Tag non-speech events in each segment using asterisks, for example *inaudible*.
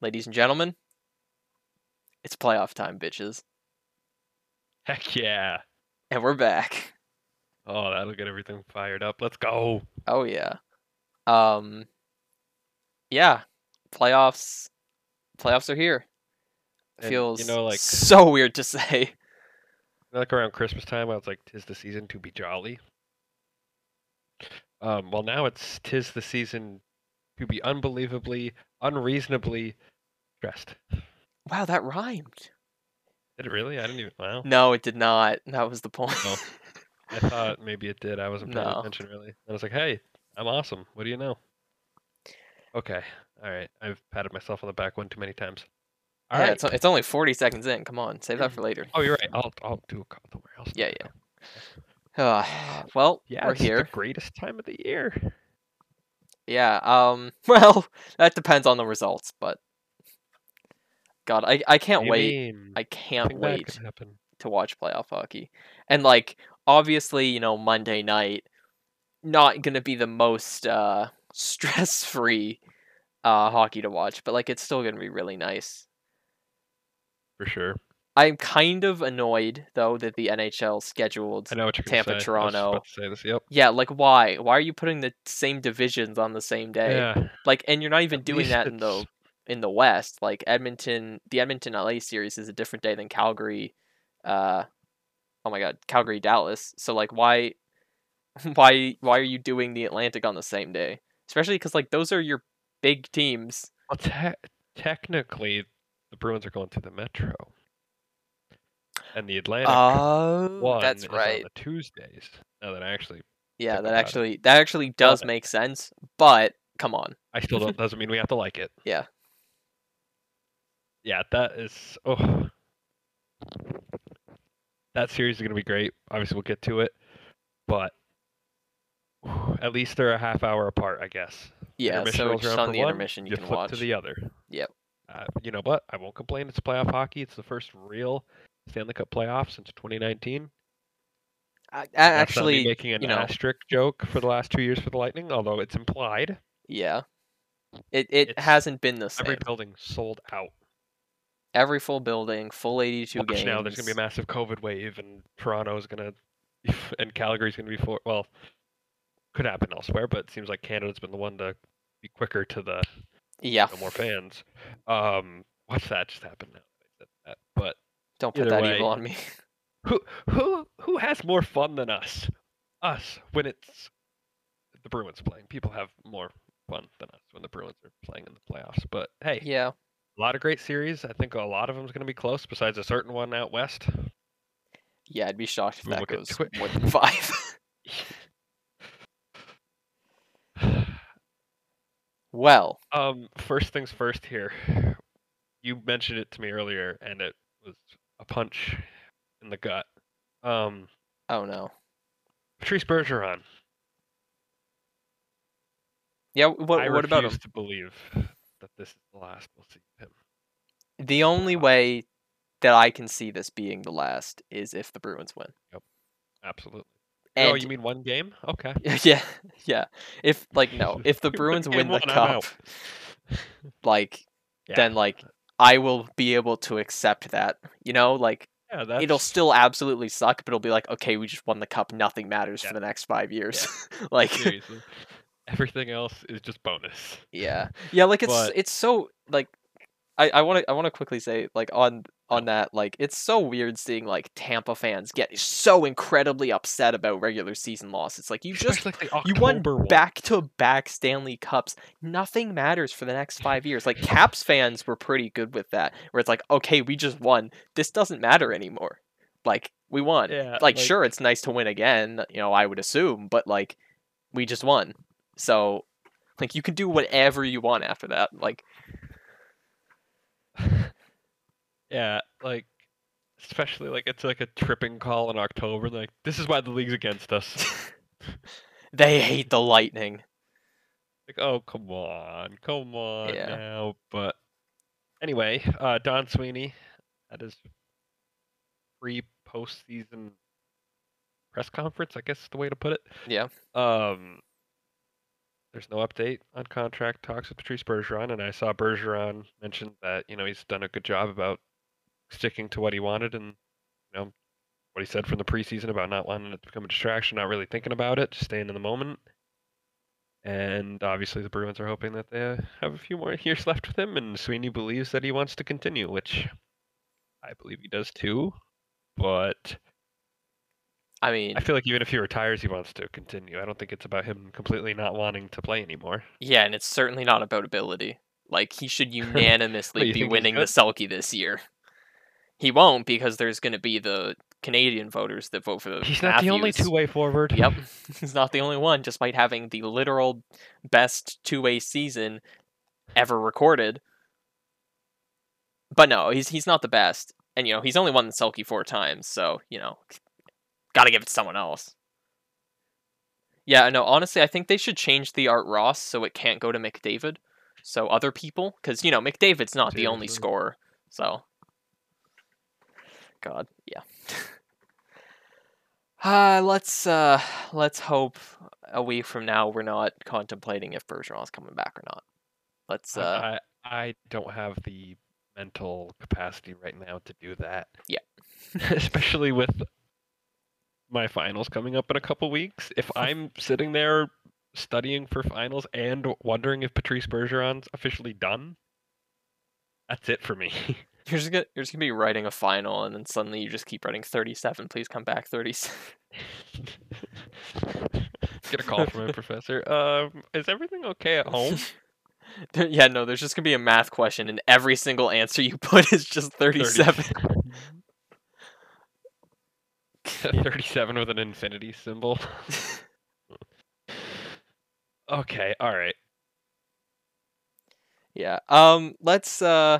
ladies and gentlemen, it's playoff time, bitches. Heck yeah. And we're back. *laughs* Oh, that'll get everything fired up. Let's go. Oh yeah. Um yeah, playoffs playoffs are here. And, Feels you know, like- so weird to *laughs* say. Like around Christmas time, I was like, "Tis the season to be jolly." Um, well, now it's tis the season to be unbelievably, unreasonably stressed. Wow, that rhymed. Did it really? I didn't even. Wow. No, it did not. That was the point. Oh. *laughs* I thought maybe it did. I wasn't paying No. attention really. I was like, "Hey, I'm awesome. What do you know?" Okay. All right. I've patted myself on the back one too many times. All yeah, right. it's, it's only 40 seconds in. Come on, save that for later. Oh, you're right. I'll I'll do a couple somewhere else. Yeah, yeah. Uh, *sighs* well, Yeah, we're it's here. the greatest time of the year. Yeah. Um. *laughs* Well, that depends on the results, but God, I I can't wait. mean? I can't wait to watch playoff hockey. And like obviously, you know, Monday night not going to be the most uh *laughs* stress-free uh hockey to watch, but like it's still going to be really nice. For sure. I'm kind of annoyed though that the NHL scheduled I know what you're gonna Tampa, say. I was Toronto. about to say this. Yep. Yeah, like why? Why are you putting the same divisions on the same day? Yeah. Like and you're not even At doing that in the in the West. Like Edmonton, the Edmonton LA series is a different day than Calgary. Uh, oh my God, Calgary Dallas. So like, why, *laughs* why, why are you doing the Atlantic on the same day? Especially because like those are your big teams. Well, te- technically, the Bruins are going through the Metro, and the Atlantic Oh, one that's right. on the Tuesdays. Now that I actually, Yeah, that about it. actually that actually does But- make sense. But come on, I still don't doesn't mean we have to like it. Yeah. Yeah, that is. Oh, that series is gonna be great. Obviously, we'll get to it, but at least they're a half hour apart, I guess. yeah. So just on the one, intermission you, can flip watch. to the other. Yep. Uh, you know what? I won't complain. It's playoff hockey. It's the first real Stanley Cup playoff since 2019. I, I That's not me actually, making an you know- asterisk joke for the last two years for the Lightning, although it's implied. yeah. It it It's hasn't been the same. Every building sold out. Every full building, full 82 Watch games. now, there's gonna be a massive COVID wave, and Toronto's gonna, *laughs* and Calgary's gonna be for well, could happen elsewhere, but it seems like Canada's been the one to be quicker to the yeah. no more fans. Um, watch that just happen now. that I said that. But Don't put Either that way, evil on me. *laughs* who who who has more fun than us? Us when it's the Bruins playing. People have more fun than us when the Bruins are playing in the playoffs. But hey, Yeah. a lot of great series. I think a lot of them is going to be close. Besides a certain one out west. Yeah, I'd be shocked if We that goes Twi- more than five. *laughs* *sighs* well, Um, first things first here. You mentioned it to me earlier, and it a punch in the gut. Um, oh no. Patrice Bergeron. Yeah, what I what about him? refuse to believe that this is the last we'll see of him. The only way that I can see this being the last is if the Bruins win. Yep, absolutely. And oh, you mean one game? Okay. *laughs* yeah, yeah. If like no, *laughs* if the Bruins win the one, cup, *laughs* like Yeah. then like I will be able to accept that. You know, like yeah, that's, it'll still absolutely suck, but it'll be like, okay, we just won the cup. Nothing matters Yeah. for the next five years. *laughs* like, seriously. Everything else is just bonus. yeah, yeah. Like it's But- it's so like, I I want to I want to quickly say like on on that like it's so weird seeing like Tampa fans get so incredibly upset about regular season losses. Like you just *laughs* like you won back to back Stanley Cups. Nothing matters for the next five years. Like Caps fans were pretty good with that, where it's like, okay, we just won. This doesn't matter anymore. Like we won. Yeah, like, sure, it's nice to win again. You know, I would assume, but like we just won. So like you can do whatever you want after that. Like Yeah, like especially like it's like a tripping call in October. Like this is why the league's against us. *laughs* they hate the Lightning. like oh come on, come on Yeah. now. But anyway, uh, Don Sweeney at his pre postseason press conference, I guess is the way to put it. Yeah. Um, there's no update on contract talks with Patrice Bergeron, and I saw Bergeron mention that you know he's done a good job about sticking to what he wanted and you know what he said from the preseason about not wanting it to become a distraction, not really thinking about it, just staying in the moment. And obviously, the Bruins are hoping that they have a few more *laughs* years left with him, and Sweeney believes that he wants to continue, which I believe he does too. But I mean, I feel like even if he retires, he wants to continue. I don't think it's about him completely not wanting to play anymore. yeah, and it's certainly not about ability. Like he should *laughs* unanimously be winning the? Selke this year. He won't because there's going to be the Canadian voters that vote for the. He's not the only two-way forward. Yep, *laughs* *laughs* he's not the only one, despite having the literal best two-way season ever recorded. But no, he's he's not the best, and you know he's only won the Selke four times, so you know, got to give it to someone else. Yeah, no, honestly, I think they should change the Art Ross so it can't go to McDavid, so other people, because you know McDavid's not the only scorer, so. God, yeah. *sighs* Uh, let's uh let's hope a week from now we're not contemplating if Bergeron's coming back or not. Let's uh I, I don't have the mental capacity right now to do that. Yeah. *laughs* Especially with my finals coming up in a couple weeks. If *laughs* I'm sitting there studying for finals and wondering if Patrice Bergeron's officially done, that's it for me. *laughs* you're just gonna you're just gonna be writing a final and then suddenly you just keep writing thirty seven, please come back thirty seven. Get a call from my professor. Um, is everything okay at home? *laughs* yeah, no, there's just gonna be a math question and every single answer you *laughs* put is just thirty seven. *laughs* 37 with an infinity symbol. okay, all right. Yeah. Um let's uh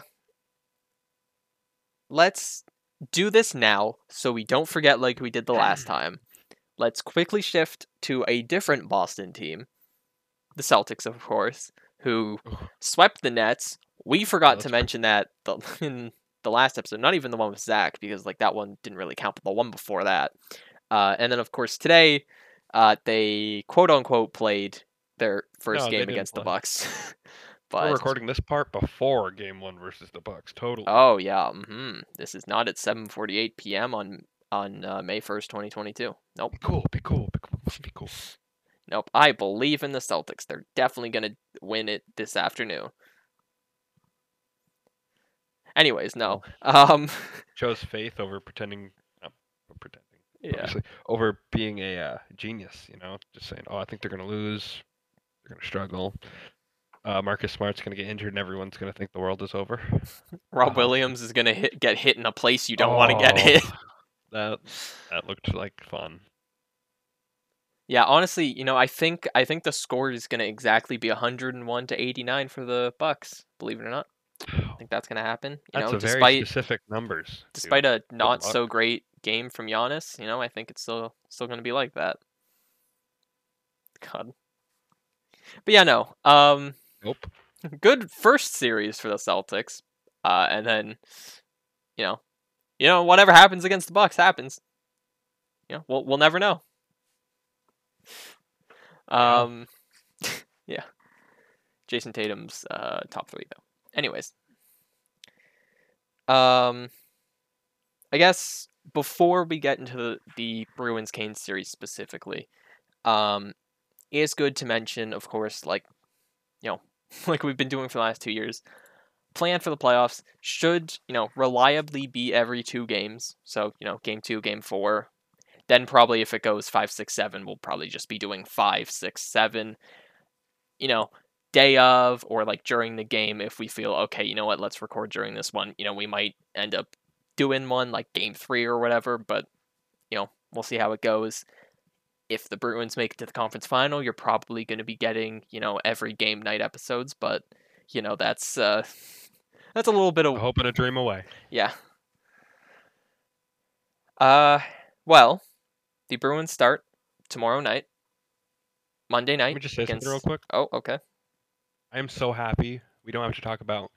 let's do this now so we don't forget like we did the last *clears throat* time. Let's quickly shift to a different Boston team. The Celtics, of course, who swept the Nets. We forgot that's to mention that the, *laughs* in the last episode, not even the one with Zach, because like that one didn't really count, but the one before that. Uh, and then of course today, uh, they quote unquote played their first No, game against the play. *laughs* Bucks. We're recording this part before Game One versus the Bucks. Totally. Oh yeah. hmm This is not at 7:48 p.m. on on uh, May 1st, 2022. Nope. Be cool. Be cool. Be cool. *laughs* Be cool. Nope. I believe in the Celtics. They're definitely going to win it this afternoon. Anyways, no. *laughs* Um *laughs* Chose faith over pretending. Not pretending. yeah. Obviously, over being a uh, genius. You know, just saying, "Oh, I think they're gonna lose. They're gonna struggle." Uh, Marcus Smart's gonna get injured, and everyone's gonna think the world is over. *laughs* Rob Uh, Williams is going to hit get hit in a place you don't want to get Oh, hit. *laughs* That that looked like fun. Yeah, honestly, you know, I think I think the score is going to exactly be 101 to 89 for the Bucks, believe it or not. I think that's going to happen. You That's know, a very despite specific numbers. dude. despite a not so great game from Giannis, you know, I think it's still still going to be like that. God. But yeah, no. Um, Nope. good first series for the Celtics, uh, and then, you know, you know, whatever happens against the Bucks happens. You know, we'll we'll never know. Yeah. Um, *laughs* yeah. Jayson Tatum's uh, top three though. Anyways, um, I guess before we get into the, the Bruins Canes series specifically, um, it's good to mention, of course, like *laughs* like we've been doing for the last two years. Plan for the playoffs should you know reliably be every two games. So you know, game two, game four. Then probably if it goes five, six, seven, we'll probably just be doing five, six, seven. You know, day of or like during the game if we feel okay you know what let's record during this one you know we might end up doing one like game three or whatever but you know we'll see how it goes if the bruins make it to the conference final you're probably going to be getting you know every game night episodes but you know that's uh *laughs* that's a little bit A of hope and a dream away. yeah uh well the bruins start tomorrow night monday Let night me just say something real quick. oh okay I am so happy we don't have to talk about.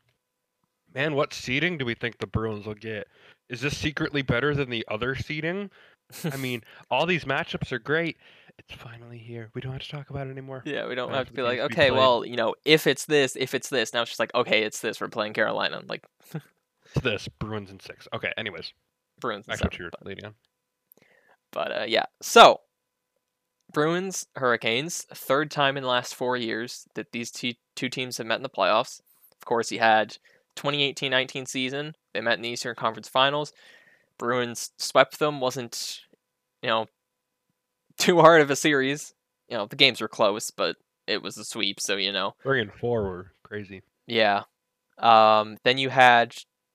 Man, what seeding do we think the Bruins will get? Is this secretly better than the other seeding? I mean, all these matchups are great, it's finally here. We don't have to talk about it anymore. Yeah, we don't have have to be like, games be okay, well, you know, if it's this, if it's this. Now it's just like, okay, it's this. We're playing Carolina. Like It's this Bruins and six. Okay. Anyways, Bruins. to what you're but- leading on. But uh, yeah, so Bruins Hurricanes, third time in the last four years that these two, two teams have met in the playoffs. Of course, he had 2018-19 season. They met in the Eastern Conference Finals. Bruins swept them. wasn't you know too hard of a series. You know the games were close, but it was a sweep. So you know Three and four were crazy. yeah. Um, then you had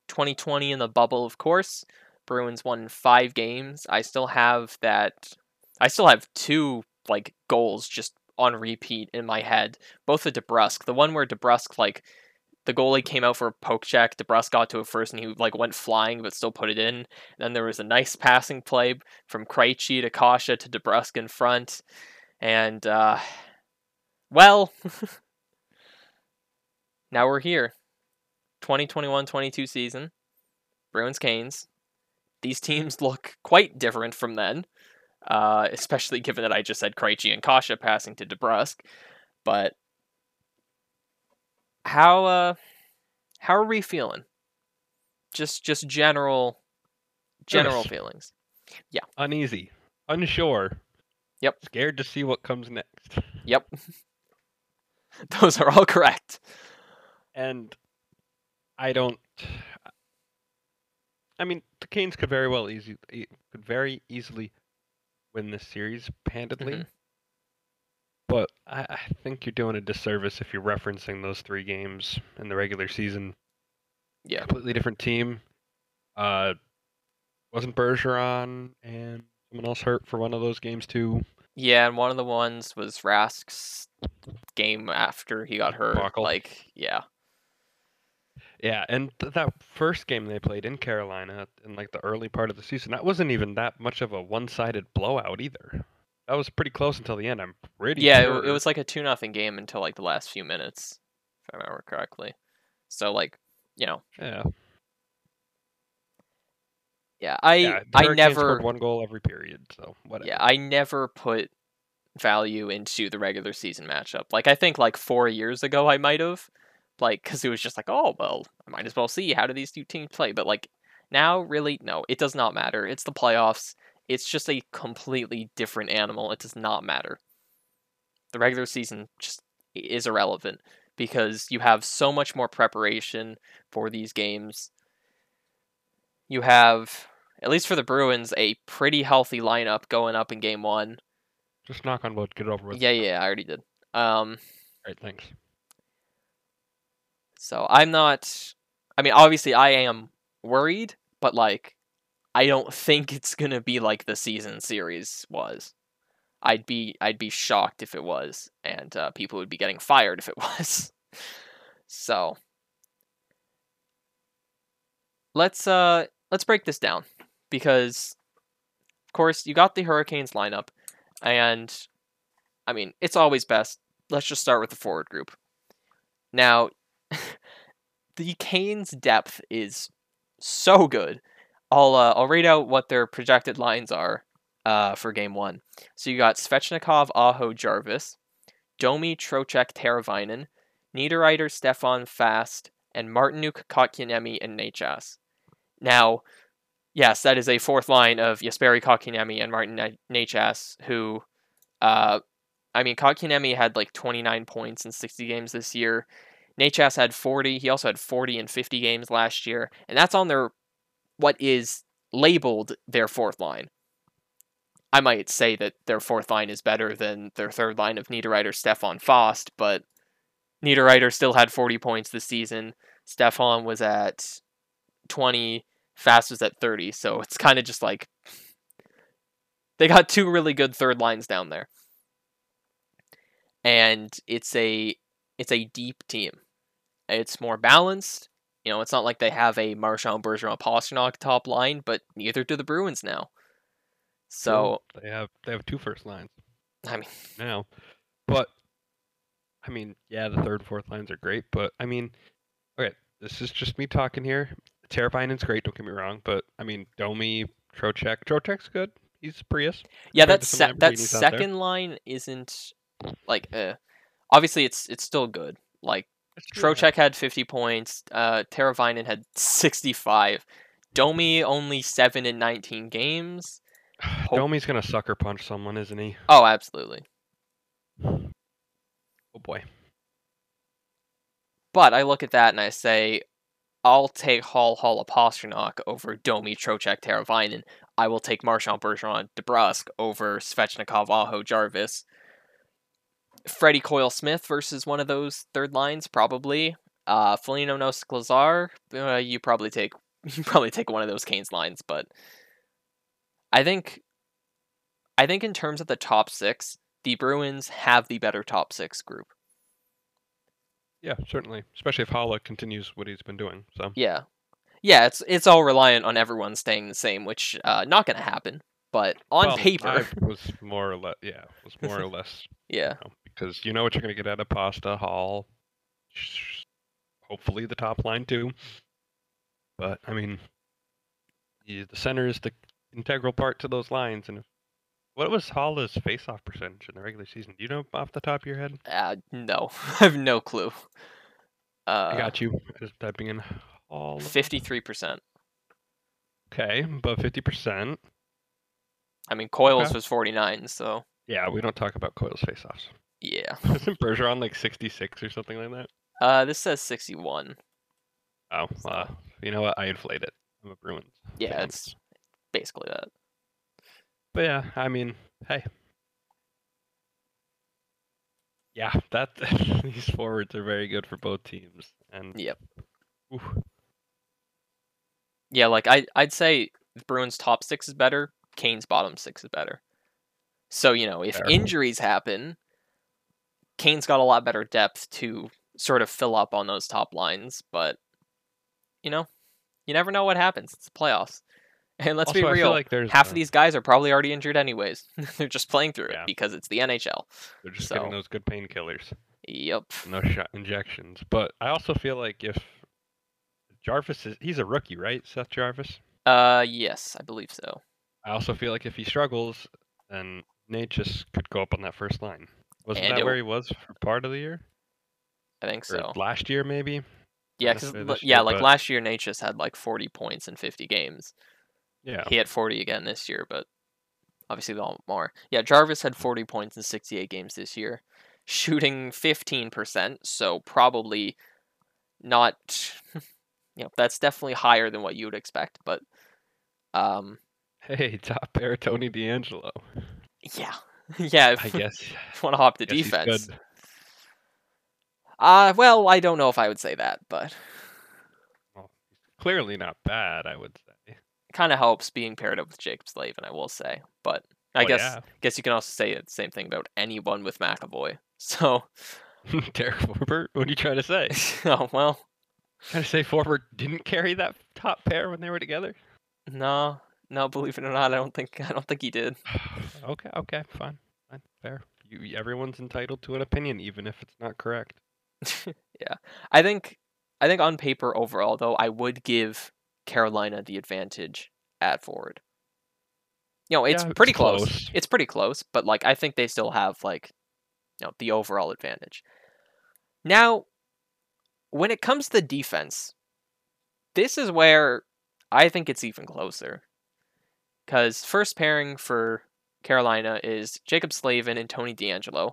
2020 in the bubble, of course. Bruins won five games. I still have that. I still have two like goals just on repeat in my head. Both of DeBrusk. The one where DeBrusk like the goalie came out for a poke check. DeBrusk got to it first, and he like went flying, but still put it in. And then there was a nice passing play from Krejci to Kase to DeBrusk in front, and uh, well, *laughs* now we're here. 2021-22 season, Bruins Canes. These teams look quite different from then, uh, especially given that I just said Krejci and Kase passing to DeBrusk. But how uh, how are we feeling? Just just general general feelings. Yeah. Uneasy, unsure. Yep. Scared to see what comes next. Yep, *laughs* those are all correct. And I don't. I mean, the Canes could very well easy could very easily win this series handedly. Mhm. But I, I think you're doing a disservice if you're referencing those three games in the regular season. Yeah. Completely different team. Uh, wasn't Bergeron and someone else hurt for one of those games too? Yeah, and one of the ones was Rask's game after he got hurt. Debacle. Like, yeah. Yeah, and th- that first game they played in Carolina in like the early part of the season, that wasn't even that much of a one-sided blowout either. That was pretty close until the end. I'm pretty Yeah, it, sure. w- it was like a two nothing game until like the last few minutes, if I remember correctly. So like, you know, Yeah, yeah, I yeah. I never scored one goal every period, so whatever. yeah, I never put value into the regular season matchup. Like I think like 4 years ago I might have like cuz it was just like, "Oh, well, I might as well see how do these two teams play." But like now really no, it does not matter. It's the playoffs. It's just a completely different animal. It does not matter. The regular season just is irrelevant because you have so much more preparation for these games. You have at least for the Bruins, a pretty healthy lineup going up in game one. Just knock on wood, get it over with. Yeah, yeah, I already did. Um, Right, thanks. so I'm not. I mean, obviously, I am worried, but like, I don't think it's gonna be like the season series was. I'd be I'd be shocked if it was, and uh, people would be getting fired if it *laughs* was. so let's uh let's break this down because of course you got the Hurricanes lineup, and I mean it's always best. Let's just start with the forward group. Now, *laughs* the Canes' depth is so good. I'll uh, I'll read out what their projected lines are uh, for game one. So you got Svechnikov, Aho, Jarvis, Domi, Trocheck, Teravainen, Niederreiter, Stefan, Fast, and Martinook, Kotkaniemi, and Necas. Now, yes, that is a fourth line of Jesperi Kotkaniemi and Martin Na- Necas, who, uh, I mean, Kotkaniemi had like 29 points in 60 games this year. Necas had 40. He also had 40 in 50 games last year, and that's on their what is labeled their fourth line. I might say that their fourth line is better than their third line of Niederreiter, Stefan Fost, but Niederreiter still had 40 points this season. Stefan was at 20, Fast was at 30, so it's kind of just like they got two really good third lines down there. And it's a it's a deep team. It's more balanced. You know, it's not like they have a Marchand, Bergeron, Pastrnak top line, but neither do the Bruins now. So they have they have two first lines I mean, now, but I mean, yeah, the third, fourth lines are great, but I mean, okay, this is just me talking here. Terrifying Teravainen's great, don't get me wrong, but I mean, Domi, Trocheck, Trocheck's good. He's Prius. Yeah, compared that se- that Lamborghinis out there. second line isn't like uh, obviously it's it's still good. Like Trocheck had 50 points, uh Teravainen had 65. Domi only 7 in 19 games. *sighs* hope- Domi's gonna sucker punch someone, isn't he? Oh, absolutely. *sighs* Oh boy. But I look at that and I say I'll take Haula Hall Pastrnak over Domi Trocheck Teravainen. I will take Marchand Bergeron DeBrusk over Svechnikov Aho Jarvis. Freddie Coyle Smith versus one of those third lines, probably. Uh Foligno Nosek Lazar, uh, you probably take *laughs* you probably take one of those Canes lines, but I think I think in terms of the top six, the Bruins have the better top six group. Yeah, certainly. Especially if Haula continues what he's been doing. So Yeah, yeah. It's it's all reliant on everyone staying the same, which uh, not gonna happen. But on Well, paper, I *laughs* was more or less yeah, was more or less yeah, you know, because you know what you're gonna get out of Pasta Hall. Hopefully the top line too. But I mean, the center is the integral part to those lines. And if, what was Hall's face-off percentage in the regular season? Do you know off the top of your head? uh, no, *laughs* I have no clue. Uh, I got you. Just typing in Hall. fifty-three percent. Okay, above fifty percent. I mean, Coyle's Okay. was forty-nine, so Yeah, we don't talk about Coyle's face-offs. yeah. *laughs* Isn't Bergeron like sixty-six or something like that? Uh, this says sixty-one. Oh, So- uh, you know what? I inflate it. I'm a Bruins. Yeah, fan. it's basically that. But yeah, I mean, hey. Yeah, that *laughs* these forwards are very good for both teams, and Yep. oof, Yeah, like I I'd say Bruins top six is better, Canes' bottom six is better. So, you know, if Fair. injuries happen, Canes' got a lot better depth to sort of fill up on those top lines, but you know, you never know what happens. It's the playoffs. *laughs* And let's also, be real, like half uh, of these guys are probably already injured anyways. *laughs* They're just playing through Yeah. it because it's the NHL. they're just so- getting those good painkillers, Yep. No shot injections. But I also feel like if Jarvis is he's a rookie, right? Seth Jarvis. Uh yes, I believe so. I also feel like if he struggles, then Necas could go up on that first line. Wasn't And that it where he was for part of the year? I think Or so. last year, maybe? Yeah, because this yeah, year, like but- last year, Necas had like 40 points in 50 games. Yeah. He had 40 again this year, but obviously a lot more. Yeah, Jarvis had 40 points in 68 games this year, shooting 15%, so probably not. *laughs* You know, that's definitely higher than what you would expect, but um, Hey, top pair Tony DeAngelo. yeah, *laughs* yeah. If I guess. you want to hop he's defense, uh, well, I don't know if I would say that, but *laughs* well, Clearly not bad, I would say. kind of helps being paired up with Jaccob Slavin, I will say. But I Oh, guess yeah. guess you can also say the same thing about anyone with McAvoy. *laughs* So, Derek Forbort? What are you trying to say? oh well, Trying to say Forbort didn't carry that top pair when they were together? no, no. Believe it or not, I don't think *laughs* I don't think he did. *sighs* okay, okay, fine, fine, fair. You, everyone's entitled to an opinion, even if it's not correct. *laughs* yeah, I think I think on paper overall though, I would give Carolina the advantage at forward. You know, it's Yeah, pretty it's close. close. It's pretty close, but like I think they still have like you know, the overall advantage. Now, when it comes to defense, this is where I think it's even closer. Cuz first pairing for Carolina is Jaccob Slavin and Tony DeAngelo.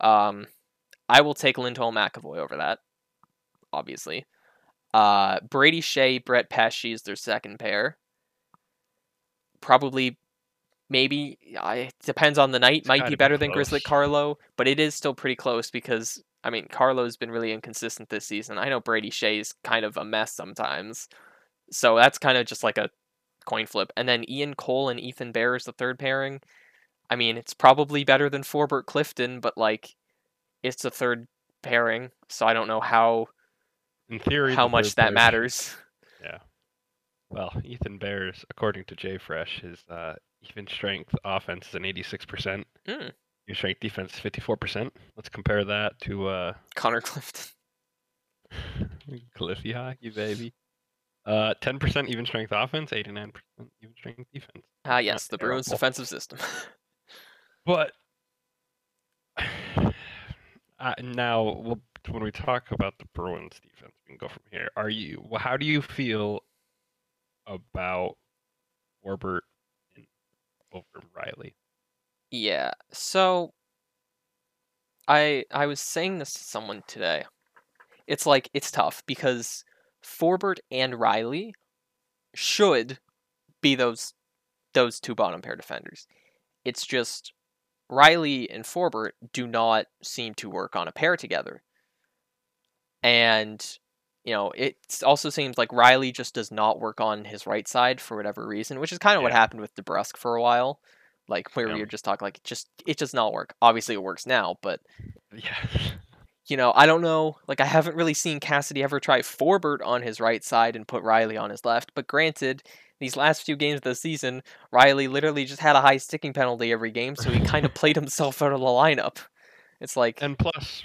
Um I will take Lindholm McAvoy over that, obviously. Uh, Brady Skjei, Brett Pesce is their second pair. Probably, maybe, I depends on the night. Might gotta be be better than Grzelcyk. Carlo, but it is still pretty close because, I mean, Carlo's been really inconsistent this season. I know Brady Skjei's kind of a mess sometimes. So that's kind of just like a coin flip. And then Ian Cole and Ethan Bear is the third pairing. I mean, it's probably better than Forbort Clifton, but like, it's the third pairing, so I don't know how In theory, how the much that pair should- matters. *laughs* Well, Ethan Bears, according to JFresh, his uh, even strength offense is an 86%. Mm. Your strength defense is 54%. Let's compare that to uh, Connor Clifton. *laughs* Cliffy hockey, baby. Uh, ten percent even strength offense, eighty nine percent even strength defense. Ah, yes, the Bruins' defensive system. *laughs* But *sighs* uh, now, we'll, when we talk about the Bruins defense, we can go from here. Are you? How do you feel about Forbort and over Riley? Yeah. So I I was saying this to someone today. It's like it's tough because Forbort and Riley should be those those two bottom pair defenders. It's just Riley and Forbort do not seem to work on a pair together. And you know, it also seems like Riley just does not work on his right side for whatever reason, which is kind of what happened with DeBrusk for a while like where we Yeah. were just talking like it just it does not work obviously it works now but Yeah. *laughs* you know i don't know like i haven't really seen cassidy ever try forbort on his right side and put riley on his left but granted these last few games of the season riley literally just had a high sticking penalty every game so he kind of *laughs* played himself out of the lineup it's like And plus,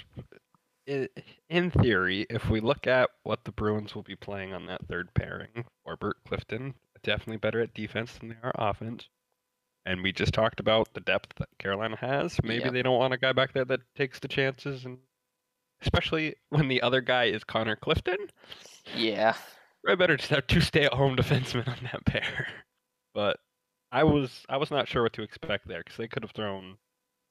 in theory, if we look at what the Bruins will be playing on that third pairing, Orbert, Clifton, definitely better at defense than they are offense. And we just talked about the depth that Carolina has. Maybe they don't want a guy back there that takes the chances, and especially when the other guy is Connor Clifton. yeah Probably better to have two stay-at-home defensemen on that pair. But I was I was not sure what to expect there because they could have thrown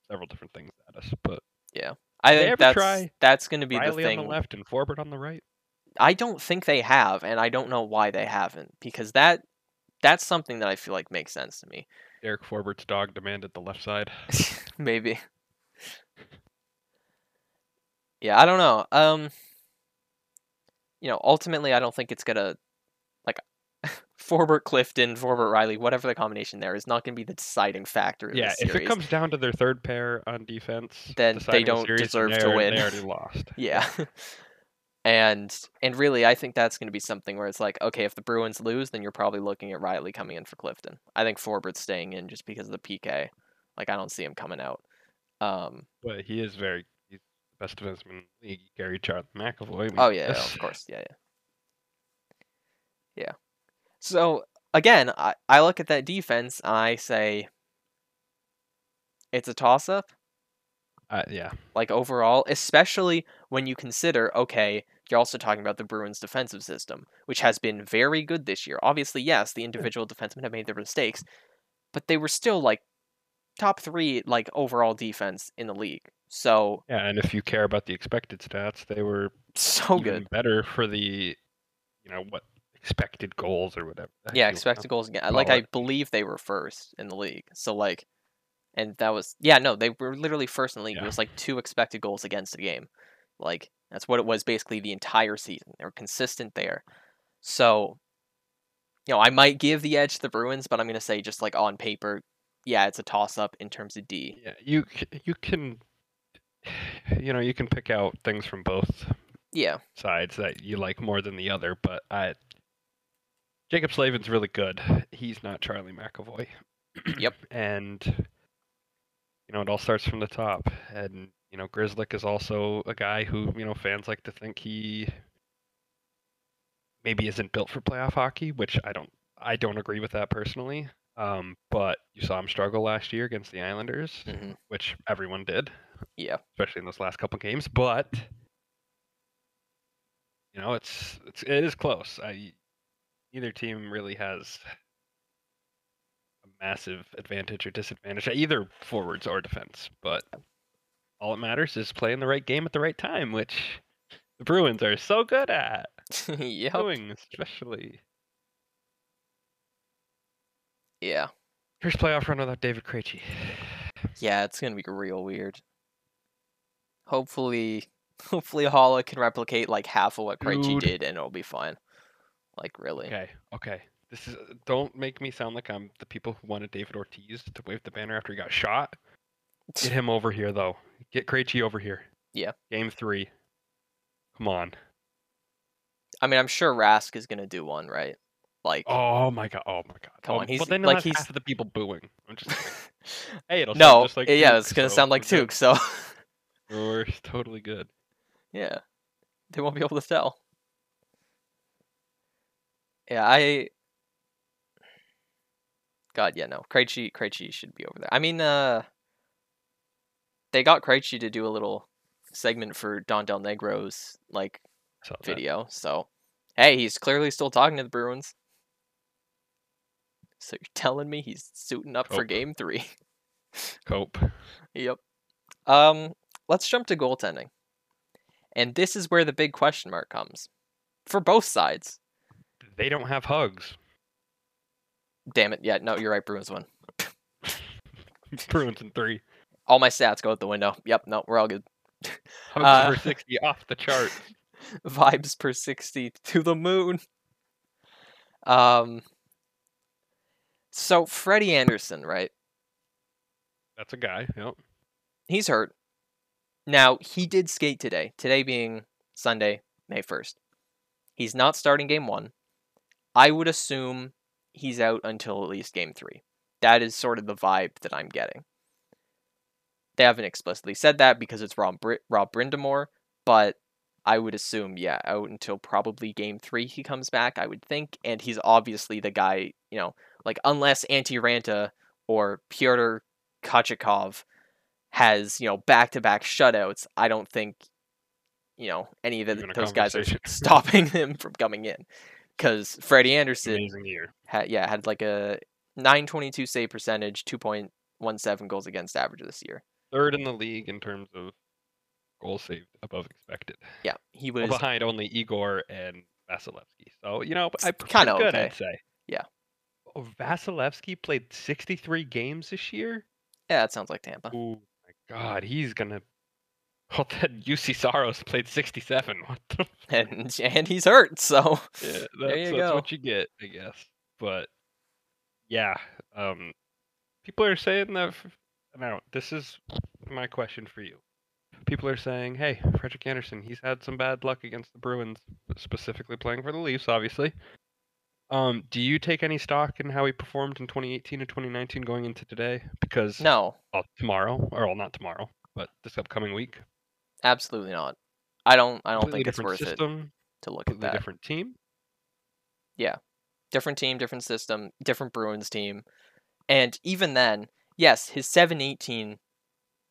several different things at us. But yeah, i think that's try that's going to be Riley the thing on the left and Forbort on the right. i don't think they have and i don't know why they haven't because that that's something that i feel like makes sense to me Derek Forbort's dog demanded the left side. *laughs* Maybe. Yeah, I don't know. Um you know, ultimately I don't think it's gonna like *laughs* Forbort Clifton, Forbort Riley, whatever the combination there is not gonna be the deciding factor in Yeah, if it comes down to their third pair on defense, Then they don't series, deserve to win. They already lost. *laughs* Yeah. and and really I think that's gonna be something where it's like, okay, if the Bruins lose, then you're probably looking at Riley coming in for Clifton. I think Forbort's staying in just because of the PK. Like I don't see him coming out. Um But he is very the best defenseman in the league. Carried Charlie McAvoy. we Oh yeah, yeah, of *laughs* course, yeah, yeah, yeah. So again, I I look at that defense and I say it's a toss up. Uh, yeah. Like overall, especially when you consider, okay, you're also talking about the Bruins' defensive system, which has been very good this year. Obviously, yes, the individual defensemen have made their mistakes, but they were still like top three, like overall defense in the league. So Yeah, and if you care about the expected stats, they were so even good. better for the you know what expected goals or whatever. Yeah, expected goals again. Like I believe they were first in the league. So like, and that was yeah no they were literally first in the league. It was like two expected goals against a game. Like that's what it was basically the entire season. They were consistent there. So, you know, I might give the edge to the Bruins, but I'm gonna say just like on paper, yeah, it's a toss up in terms of D. Yeah, you you can you know you can pick out things from both Yeah, sides that you like more than the other, but I Jaccob Slavin's really good. He's not Charlie McAvoy. *clears throat* Yep. and you know it all starts from the top. And you know Grzelcyk is also a guy who you know fans like to think he maybe isn't built for playoff hockey, which I don't I don't agree with that personally. Um, but you saw him struggle last year against the Islanders, Mhm. which everyone did yeah, especially in those last couple games. But you know, it's it's it is close. I neither team really has a massive advantage or disadvantage, either forwards or defense. But all that matters is playing the right game at the right time, which the Bruins are so good at *laughs* yep, doing, especially yeah, first playoff run without David Krejci. yeah. It's gonna be real weird. Hopefully, *laughs* hopefully Haula can replicate like half of what Krejci Dude. did, and it'll be fine. Like really. Okay, okay. This is don't make me sound like I'm the people who wanted David Ortiz to wave the banner after he got shot. Get *laughs* him over here though. Get Krejci over here. Yeah. Game three. Come on. I mean, I'm sure Rask is gonna do one, right? Like, Oh my god. Oh my god. Come oh, on, he's- well, then like, like he's- half of the people booing. I'm just *laughs* kidding. hey, it'll no, sound just like yeah, Duke, it's gonna so sound like we're good. So *laughs* We're totally good. yeah, they won't be able to tell. Yeah, I. God, yeah, no. Krejci, Krejci should be over there. I mean, uh, they got Krejci to do a little segment for Don Del Negro's like video. So, hey, he's clearly still talking to the Bruins. So you're telling me he's suiting up for Game Three? *laughs* Cope. Yep. Um, let's jump to goaltending, and this is where the big question mark comes for both sides. They don't have hugs. Damn it! Yeah, no, you're right. Bruins win. *laughs* Bruins in three. All my stats go out the window. Yep, no, we're all good. *laughs* Hugs Uh, per 60 off the chart. *laughs* Vibes per sixty to the moon. Um. So Freddie Andersen, right? That's a guy. Yep. He's hurt. Now, he did skate today, today being Sunday, May 1st. He's not starting game one. I would assume he's out until at least game three. That is sort of the vibe that I'm getting. They haven't explicitly said that because it's Rob, Br- Rob Brind'Amour, but I would assume, yeah, out until probably game three he comes back, I would think. And he's obviously the guy, you know, like unless Antti Raanta or Pyotr Kochetkov has you know back to back shutouts, I don't think you know any of the, those guys are *laughs* stopping him from coming in. Because Freddie Andersen had yeah had like a 922 save percentage, 2.17 goals against average this year. Third in the league in terms of goal saved above expected. Yeah, he Well, was behind only Igor and Vasilevskiy. So, you know, I kinda good, okay. I'd say. Yeah. Oh, Vasilevskiy played 63 games this year? yeah, that sounds like Tampa. Oh my god, he's gonna. Well, then Juuse Saros played 67. What the? *laughs* And and he's hurt, so Yeah, *laughs* that's, There you that's go. what you get, I guess. But yeah, um, people are saying that. f- Now, this is my question for you. People are saying, "Hey, Frederik Andersen, he's had some bad luck against the Bruins, specifically playing for the Leafs, obviously." Um, do you take any stock in how he performed in 2018 and 2019 going into today? Because no, well, tomorrow, or well, not tomorrow, but this upcoming week, absolutely not. I don't I don't think it's worth it to look at that. different team. Yeah, different team, different system, different Bruins team. And even then, yes, his 7-18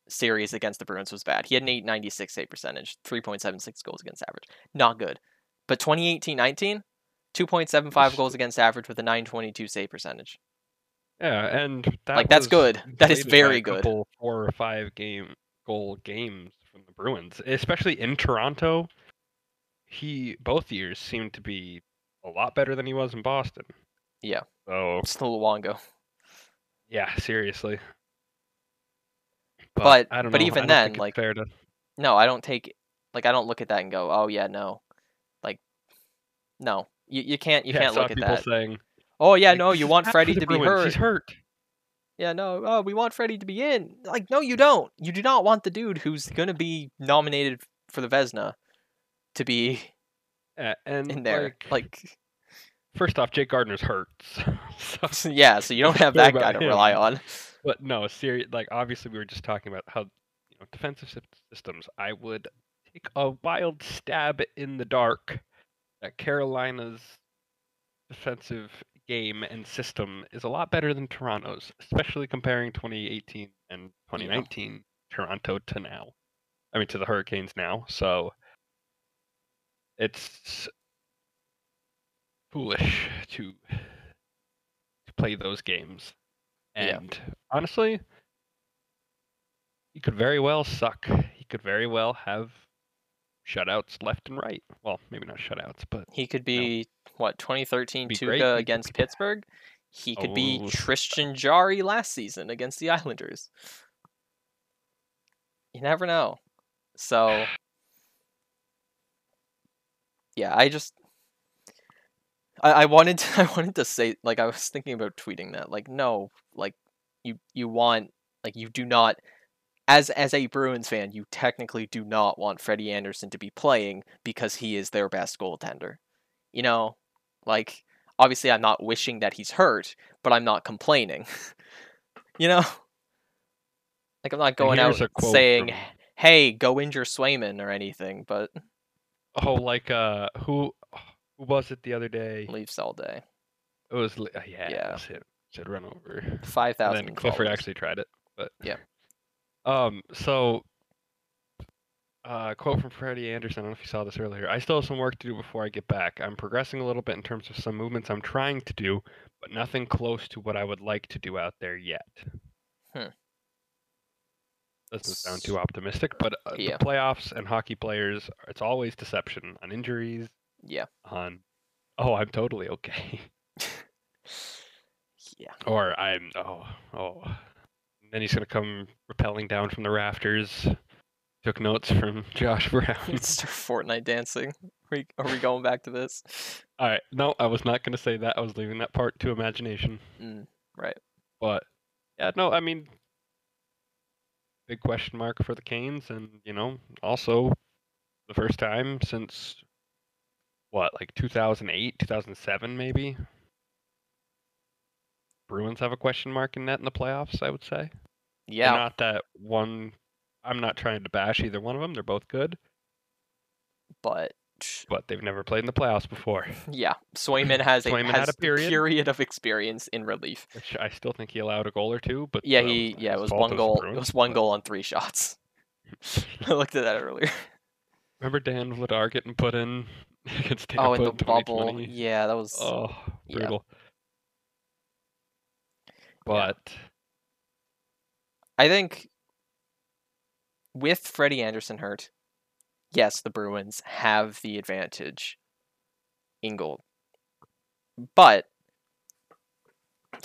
series against the Bruins was bad. He had an 896 save percentage, 3.76 goals against average. Not good. But 2018-19, 2.75 goals against average with a 922 save percentage. Yeah, and that Like, that's good. That is very good. Four or five game goal games from the Bruins, especially in Toronto. He both years seemed to be a lot better than he was in Boston. Yeah. So It's long ago. yeah, seriously. But- I don't but know. even then, like, fair to No, I don't take like I don't look at that and go, "Oh yeah, no." Like no. You you can't you yeah, can't look at that. saying, Oh yeah, like, no, you want Freddie to be hurt. He's hurt. Yeah, no, oh, we want Freddie to be in. Like, no, you don't. You do not want the dude who's gonna be nominated for the Vezina to be Yeah, and in there. like, Like, first off, Jake Gardiner's hurt. *laughs* so *laughs* yeah, so you don't have that guy to him. rely on. But no, serious. Like obviously, we were just talking about how you know defensive systems. I would take a wild stab in the dark that Carolina's defensive game and system is a lot better than Toronto's, especially comparing 2018 and 2019 Toronto to now. I mean, to the Hurricanes now. So it's foolish to to play those games. Yeah. And honestly, he could very well suck. He could very well have shutouts left and right. Well, maybe not shutouts, but He could be what 2013 Be great. Tuukka He- against Pittsburgh. He could be Oh. Tristan Jarry last season against the *laughs* Islanders. You never know. So yeah, I just I, I wanted to, *laughs* I wanted to say like I was thinking about tweeting that like no like you you want like you do not as as a Bruins fan you technically do not want Freddie Andersen to be playing because he is their best goaltender. You know, like obviously I'm not wishing that he's hurt, but I'm not complaining. *laughs* you know, like I'm not going out saying, from- "Hey, go injure Swayman" or anything. But oh, like uh, who who was it the other day? Leafs all day. It was uh, yeah, Yeah. it. Said run over. five thousand. Clifford actually tried it, but Yeah. Um. So, uh, quote from Freddie Andersen. I don't know if you saw this earlier. I still have some work to do before I get back. I'm progressing a little bit in terms of some movements I'm trying to do, but nothing close to what I would like to do out there yet. Hmm. Doesn't sound too optimistic, but uh, Yeah. the playoffs and hockey players, it's always deception on injuries, Yeah. on oh, I'm totally okay. *laughs* Yeah. Or I'm oh oh. And then he's gonna come rappelling down from the rafters. Took notes from *laughs* Josh Brown. *laughs* It's Fortnite dancing. Are we, are we going back to this? All right, no, I was not gonna say that. I was leaving that part to imagination. Mm, right. But yeah, no, I mean, big question mark for the Canes, and you know, also the first time since what, like 2008, 2007, maybe. Bruins have a question mark in net in the playoffs. I would say. Yeah. Not that one. I'm not trying to bash either one of them. They're both good, But but they've never played in the playoffs before, *laughs* yeah, Swayman has a Swayman has had a period. period of experience in relief. which I still think he allowed a goal or two. But Yeah, he was yeah, it was one goal. It was one but- goal on three shots. *laughs* I looked at that earlier. *laughs* Remember Dan Vladar getting put in against Tampa Oh, in the bubble. Yeah, that was Oh, yeah. But I think with Freddie Andersen hurt, yes, the Bruins have the advantage in goal. But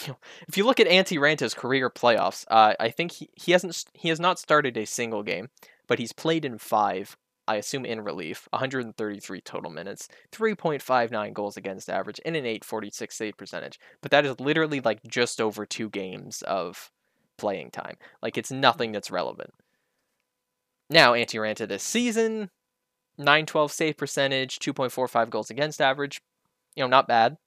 you know, if you look at Antti Raanta's career playoffs, uh, I think he, he hasn't he has not started a single game, but he's played in five. I assume in relief, 133 total minutes, 3.59 goals against average, and an 846 save percentage. But that is literally like just over two games of playing time. Like it's hmm. nothing that's relevant. Now, Antti Raanta this season, 912 save percentage, 2.45 goals against average. You know, not bad.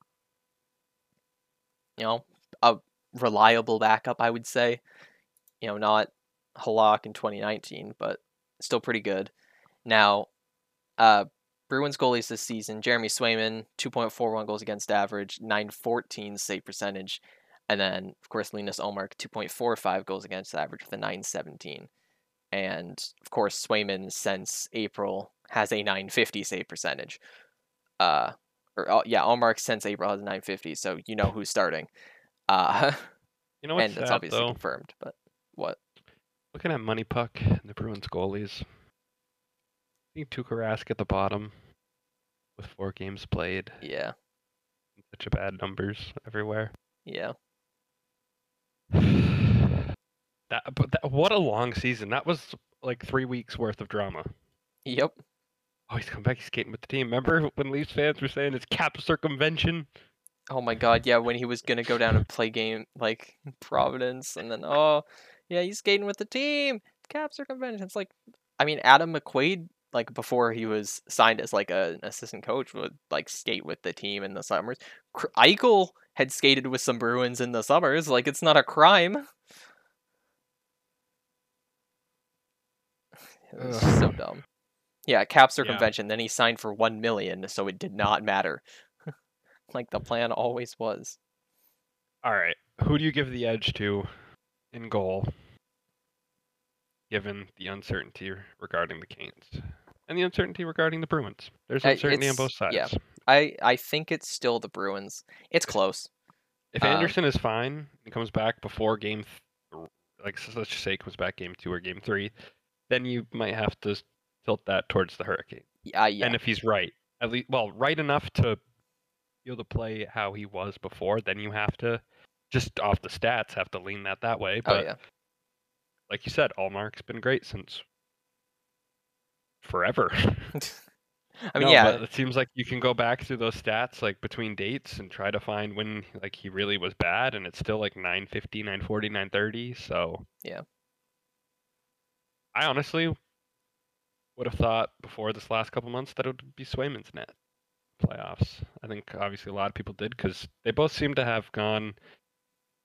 You know, a reliable backup, I would say. You know, not Halak in 2019, but still pretty good. Now, uh, Bruins goalies this season, Jeremy Swayman, 2.41 goals against average, 914 save percentage. And then, of course, Linus Ullmark, 2.45 goals against average with a 917. And, of course, Swayman, since April, has a 950 save percentage. Uh, or, uh, yeah, Ullmark since April has a 950, so you know who's starting. Uh, you know what's and that's sad, obviously though? confirmed, but what? Looking at MoneyPuck and the Bruins goalies, think Tuukka Rask at the bottom with four games played. Yeah, Such a bad numbers everywhere. yeah. *sighs* That, but that, what a long season. That was like three weeks worth of drama. Yep. Oh, he's come back. He's skating with the team. Remember when Leafs fans were saying it's cap circumvention? Oh my god, yeah, when he was gonna go down and play game like Providence, and then oh, yeah, he's skating with the team. Cap are convention. It's like, I mean, Adam McQuaid, like before he was signed as like a, an assistant coach, would like skate with the team in the summers. Eichel had skated with some Bruins in the summers. Like, it's not a crime. *sighs* So dumb. Yeah, cap Yeah. circumvention. Then he signed for one million, so it did not matter. *laughs* like the plan always was. All right. Who do you give the edge to in goal, given the uncertainty regarding the Canes and the uncertainty regarding the Bruins? There's uncertainty on both sides. yeah. I I think it's still the Bruins. It's close. If Um, Andersen is fine and comes back before game, th- like let's just say comes back game two or game three, then you might have to tilt that towards the Hurricane. Yeah, yeah. And if he's right, at least well, right enough to be able to play how he was before, then you have to just off the stats have to lean that that way. oh But yeah. like you said, Ullmark's been great since forever. *laughs* I mean, No, yeah. but it seems like you can go back through those stats like between dates and try to find when like he really was bad and it's still like 950, 940, 930, so Yeah. I honestly would have thought before this last couple months that it would be Swayman's net playoffs. I think obviously a lot of people did cuz they both seem to have gone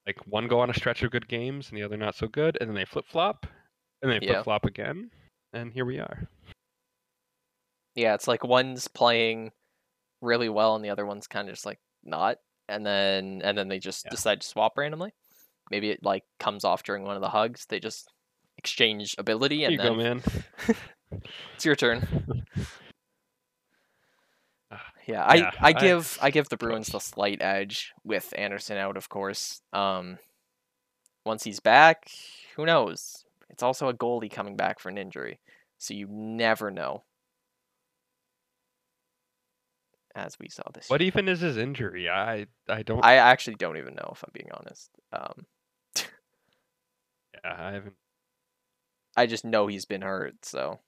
like one go on a stretch of good games and the other not so good and then they flip-flop and they Yeah. flip-flop again and here we are. Yeah, it's like one's playing really well and the other one's kind of just like not, and then and then they just Yeah. decide to swap randomly. Maybe it like comes off during one of the hugs. They just exchange ability and you then go, man. *laughs* it's your turn. *laughs* Ah, Yeah, I, Yeah, I I- give I give the Bruins the slight edge with Andersen out, of course. Um, once he's back, who knows? It's also a goalie coming back for an injury, so you never know. As we saw this, What year. even is his injury? I I don't. I actually don't even know if I'm being honest. Um, yeah, I haven't. I just know he's been hurt, so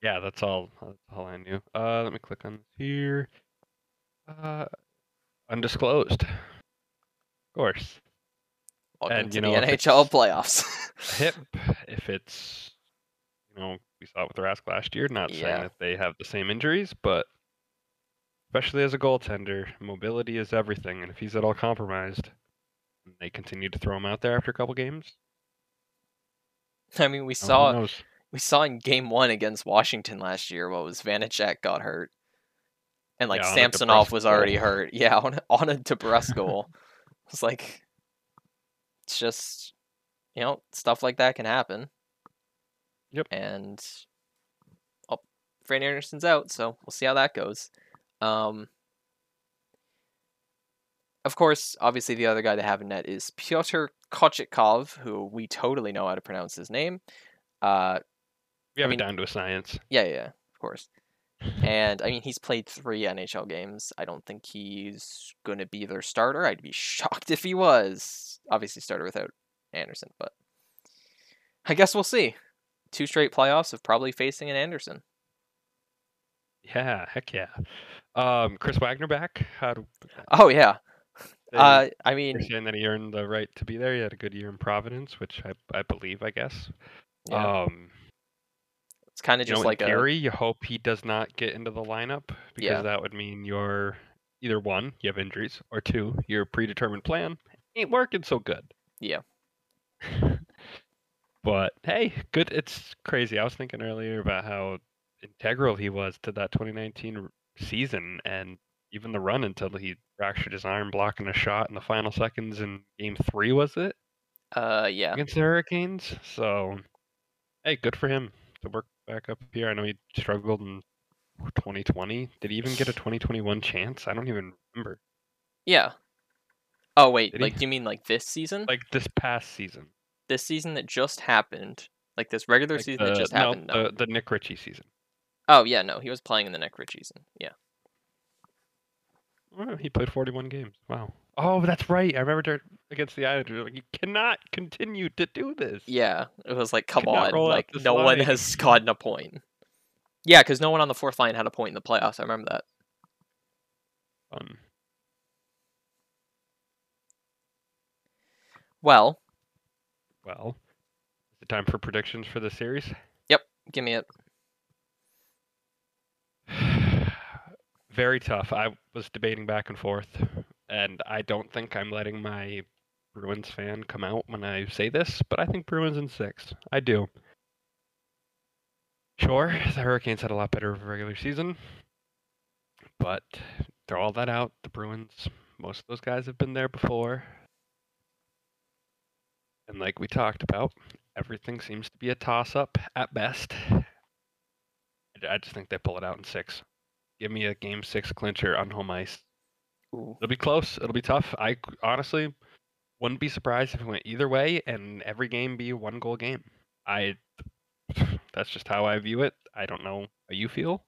Yeah, that's all. That's all I knew. Uh, let me click on here. Uh, undisclosed. Of course. welcome And, you know, NHL playoffs. hip *laughs* if it's you know we saw it with Rask last year not Yeah. saying that they have the same injuries but especially as a goaltender mobility is everything and if he's at all compromised they continue to throw him out there after a couple games I mean, we saw we saw in game one against Washington last year what was Vanecek got hurt. And like Yeah, Samsonov was already goal. hurt. Yeah, on a, on a DeBrusk *laughs* goal. It's like it's just you know, stuff like that can happen. Yep. And oh Fran Andersen's out, so we'll see how that goes. Um of course, obviously the other guy to have in net is Pyotr Kochetkov, who we totally know how to pronounce his name. Uh we have mean- it down to a science yeah, yeah, of course. *laughs* And I mean, he's played three NHL games. I don't think he's going to be their starter. I'd be *laughs* shocked if he was. Obviously, starter without Andersen, but I guess we'll see. Two straight playoffs of probably facing an Andersen. yeah heck yeah um chris wagner back how do Oh yeah. Uh, I mean, saying that he earned the right to be there he had a good year in providence which i i believe i guess yeah, um it's kind of you know, just like in a theory, you hope he does not get into the lineup because Yeah. that would mean you're either one, you have injuries, or two, your predetermined plan ain't working so good. Yeah. *laughs* but hey, good. It's crazy. I was thinking earlier about how integral he was to that 2019 r- season and even the run until he fractured his arm blocking a shot in the final seconds in game three, was it? uh yeah. against the Hurricanes. So, hey, good for him to work back up here. I know he struggled in 2020. Did he even get a 2021 chance? I don't even remember. Yeah. Oh wait, Did he? like do you mean like this season? Like this past season. this season that just happened? Like this regular Like season the, that just no, happened? No. The, the Nick Ritchie season. Oh yeah, no, he was playing in the Nick Ritchie season. Yeah. Oh, he played 41 games. Wow. Oh, that's right. I remember against the Islanders. Like, you cannot continue to do this. Yeah, it was like, come on, like no one has gotten a point. Yeah, because no one on the fourth line had a point in the playoffs. I remember that. Um, Well, well, is it time for predictions for the series? Yep. Give me it. Very tough. I was debating back and forth, and I don't think I'm letting my Bruins fan come out when I say this, but I think Bruins in six. I do. Sure, the Hurricanes had a lot better of a regular season, but throw all that out. The Bruins, most of those guys have been there before. And like we talked about, everything seems to be a toss up at best. I- just think they pull it out in six. Give me a game six clincher on home ice. Ooh. It'll be close. It'll be tough. I honestly wouldn't be surprised if it went either way and every game be a one goal game. I *sighs* that's just how I view it. I don't know how you feel,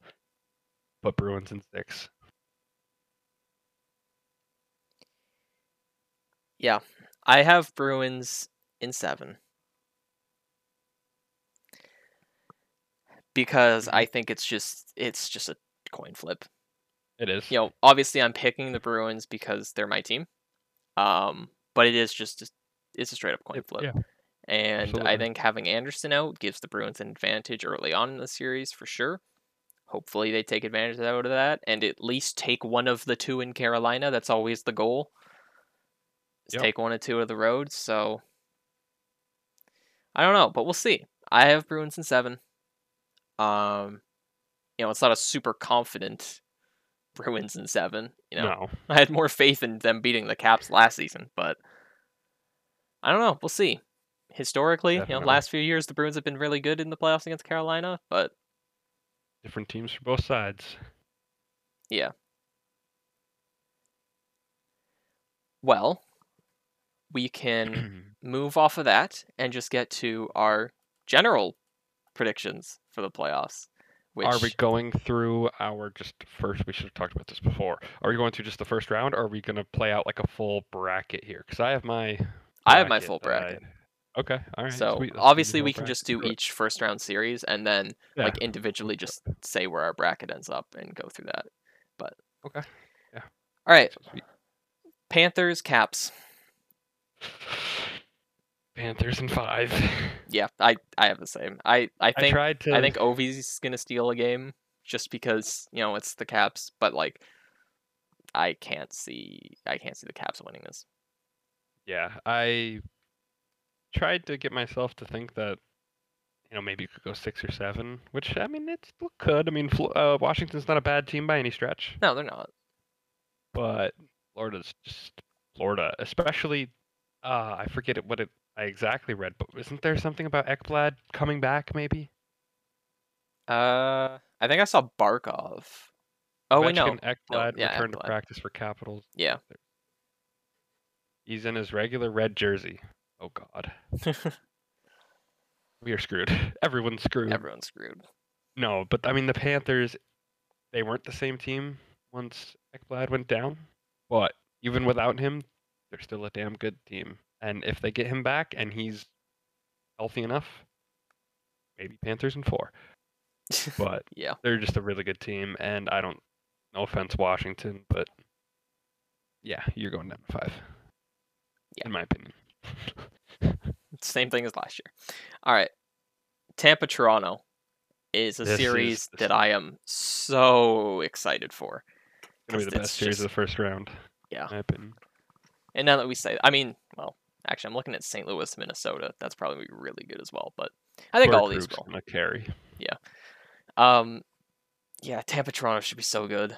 but Bruins in six. Yeah, I have Bruins in seven. Because. I mm-hmm. think it's just it's just a coin flip. It is. You know, obviously I'm picking the Bruins because they're my team. Um, but it is just it's a straight up coin flip. yeah. And I think having Andersen out gives the Bruins an advantage early on in the series for sure. Hopefully they take advantage out of that and at least take one of the two in Carolina. That's always the goal. Yep. take one or two of the roads. So I don't know, but we'll see. I have Bruins in seven. Um, you know, it's not a super confident Bruins in seven. You know, No. *laughs* I had more faith in them beating the Caps last season, but I don't know. We'll see. Historically, you know, last few years the Bruins have been really good in the playoffs against Carolina, but Different teams for both sides. Yeah. Well, we can *clears throat* move off of that and just get to our general predictions for the playoffs. Which Are we going through our just first? We should have talked about this before. Are we going through just the first round, or are we going to play out like a full bracket here? Because I have my. I have my full that I- bracket. Okay, all right. so sweet, let's do the obviously we can just do bracket. each first round series and then Yeah, like individually just say where our bracket ends up and go through that. But Okay, yeah. All right, so. Panthers, Caps. Panthers in five. Yeah, I I have the same. I I I think tried to. I think Ovi's gonna steal a game just because you know it's the Caps, but like I can't see I can't see the Caps winning this. Yeah, I tried to get myself to think that you know maybe you could go six or seven, which I mean it still could. I mean uh, Washington's not a bad team by any stretch, No, they're not. but Florida's just Florida, especially. Uh, I forget what it I exactly read, but isn't there something about Ekblad coming back? Maybe. Uh, I think I saw Barkov. Oh wait, no. Ovechkin, Ekblad yeah, returned Ekblad. to practice for Capitals. Yeah. He's in his regular red jersey. Oh God, *laughs* we are screwed. *laughs* Everyone's screwed. Everyone's screwed. No, but I mean the Panthers, they weren't the same team once Ekblad went down. But even without him, they're still a damn good team. And if they get him back and he's healthy enough, maybe Panthers in four. But *laughs* yeah. they're just a really good team, and I don't. No offense, Washington, but yeah, you're going down to five. Yeah. in my opinion. *laughs* Same thing as last year. All right. Tampa Toronto is a This is- series that is- I am so excited for. It's Gonna be the best series just- of the first round. Yeah. in my opinion. And now that we say, I mean, well, actually, I'm looking at St. Louis, Minnesota. That's probably really good as well. But I think all these will. gonna carry. Yeah. Um, yeah, Tampa Toronto should be so good.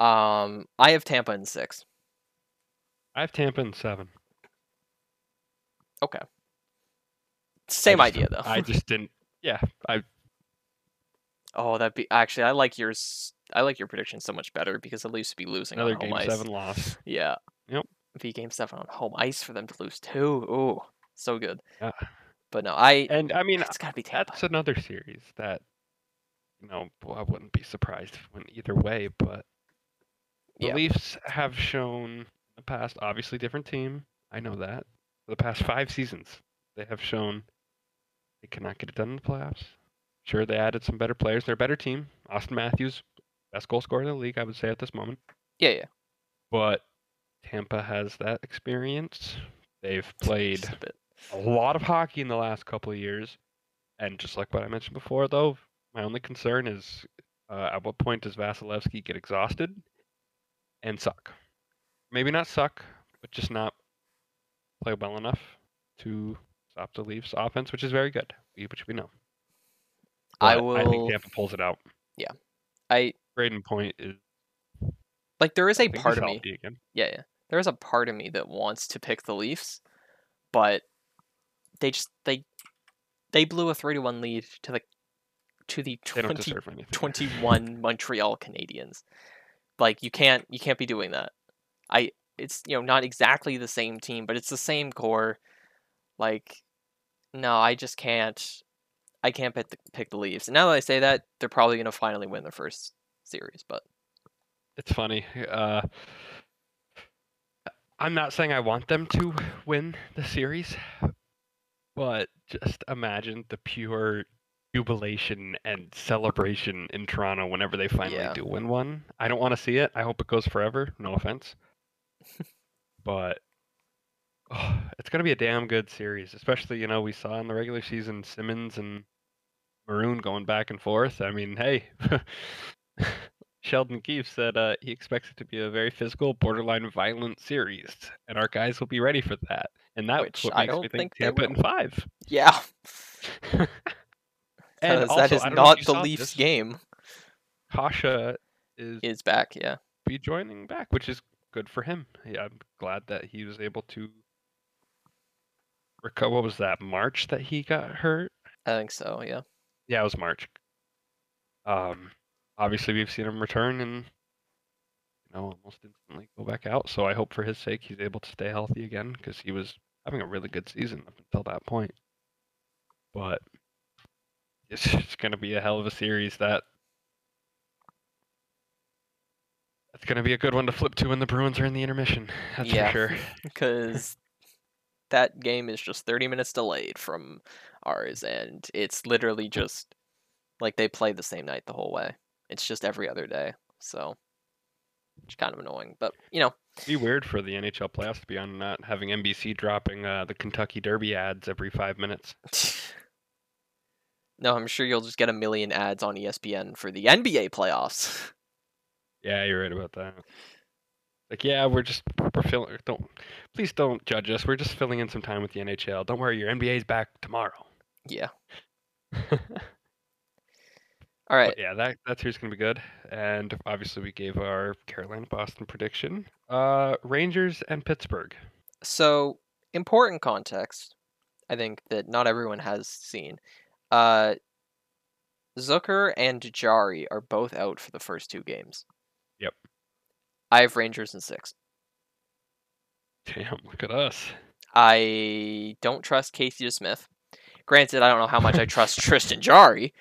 Um, I have Tampa in six. I have Tampa in seven. Okay. Same just- idea though. I just didn't. Yeah, I oh, that'd be actually. I like yours. I like your prediction so much better because at least be losing another game ice. seven loss. *laughs* Yeah. Yep. V game seven on home ice for them to lose too. Ooh, so good. Yeah. But no, I. And I mean, *sighs* uh, It's gotta be Tampa. that's another series that you know I wouldn't be surprised if it went either way. But the Yeah. Leafs have shown in the past, obviously different team. I know that for the past five seasons, they have shown they cannot get it done in the playoffs. Sure, they added some better players. They're a better team. Auston Matthews, best goal scorer in the league, I would say at this moment. Yeah, yeah. But Tampa has that experience. They've played a lot of hockey in the last couple of years. And just like what I mentioned before, though, my only concern is uh, at what point does Vasilevskiy get exhausted and suck? Maybe not suck, but just not play well enough to stop the Leafs offense, which is very good, which we know. I But I think will- Tampa pulls it out. Yeah, I Brayden Point is like. there is a part of me. again. Yeah, yeah. There is a part of me that wants to pick the Leafs, but they just they they blew a three to one lead to the to the They 20, 21 Montreal Canadiens. Like you can't you can't be doing that. I it's you know not exactly the same team, but it's the same core. Like no, I just can't. I can't pick the, pick the Leafs. And now that I say that, they're probably gonna finally win their first series. But It's funny. Uh, I'm not saying I want them to win the series, but just imagine the pure jubilation and celebration in Toronto whenever they finally Yeah. do win one. I don't want to see it. I hope it goes forever. No offense. *laughs* but oh, it's going to be a damn good series, especially, you know, we saw in the regular season Simmonds and Maroon going back and forth. I mean, hey, *laughs* Sheldon Keefe said uh, he expects it to be a very physical, borderline violent series, and our guys will be ready for that. And that's Which what I makes me don't think think they Tampa in five. yeah, *laughs* and also, that is don't know if not the Leafs game. Kase is Is back, yeah. be joining back, which is good for him. Yeah, I'm glad that he was able to recover. What was that? March that he got hurt. I think so. Yeah. Yeah, it was March. Um, obviously we've seen him return and you know almost instantly go back out. So I hope for his sake he's able to stay healthy again because he was having a really good season up until that point. But it's, it's going to be a hell of a series that that's going to be a good one to flip to when the Bruins are in the intermission. That's Yeah. for sure. *laughs* because that game is just 30 minutes delayed from ours and it's literally just like they play the same night the whole way it's just every other day so it's kind of annoying but you know It'd be weird for the NHL playoffs to be on not having NBC dropping uh, the Kentucky Derby ads every five minutes. *laughs* no i'm sure you'll just get a million ads on espn for the nba playoffs *laughs* Yeah, you're right about that. Like, yeah, we're just we're filling. Don't please don't judge us. We're just filling in some time with the NHL. Don't worry, your NBA's back tomorrow. yeah *laughs* all right yeah, that that series gonna be good. And obviously, we gave our Carolina Boston prediction. Uh, Rangers and Pittsburgh. so important context i think that not everyone has seen uh zucker and jarry are both out for the first two games Yep. i have rangers in six Damn, look at us. i don't trust casey smith granted i don't know how much i trust *laughs* tristan jarry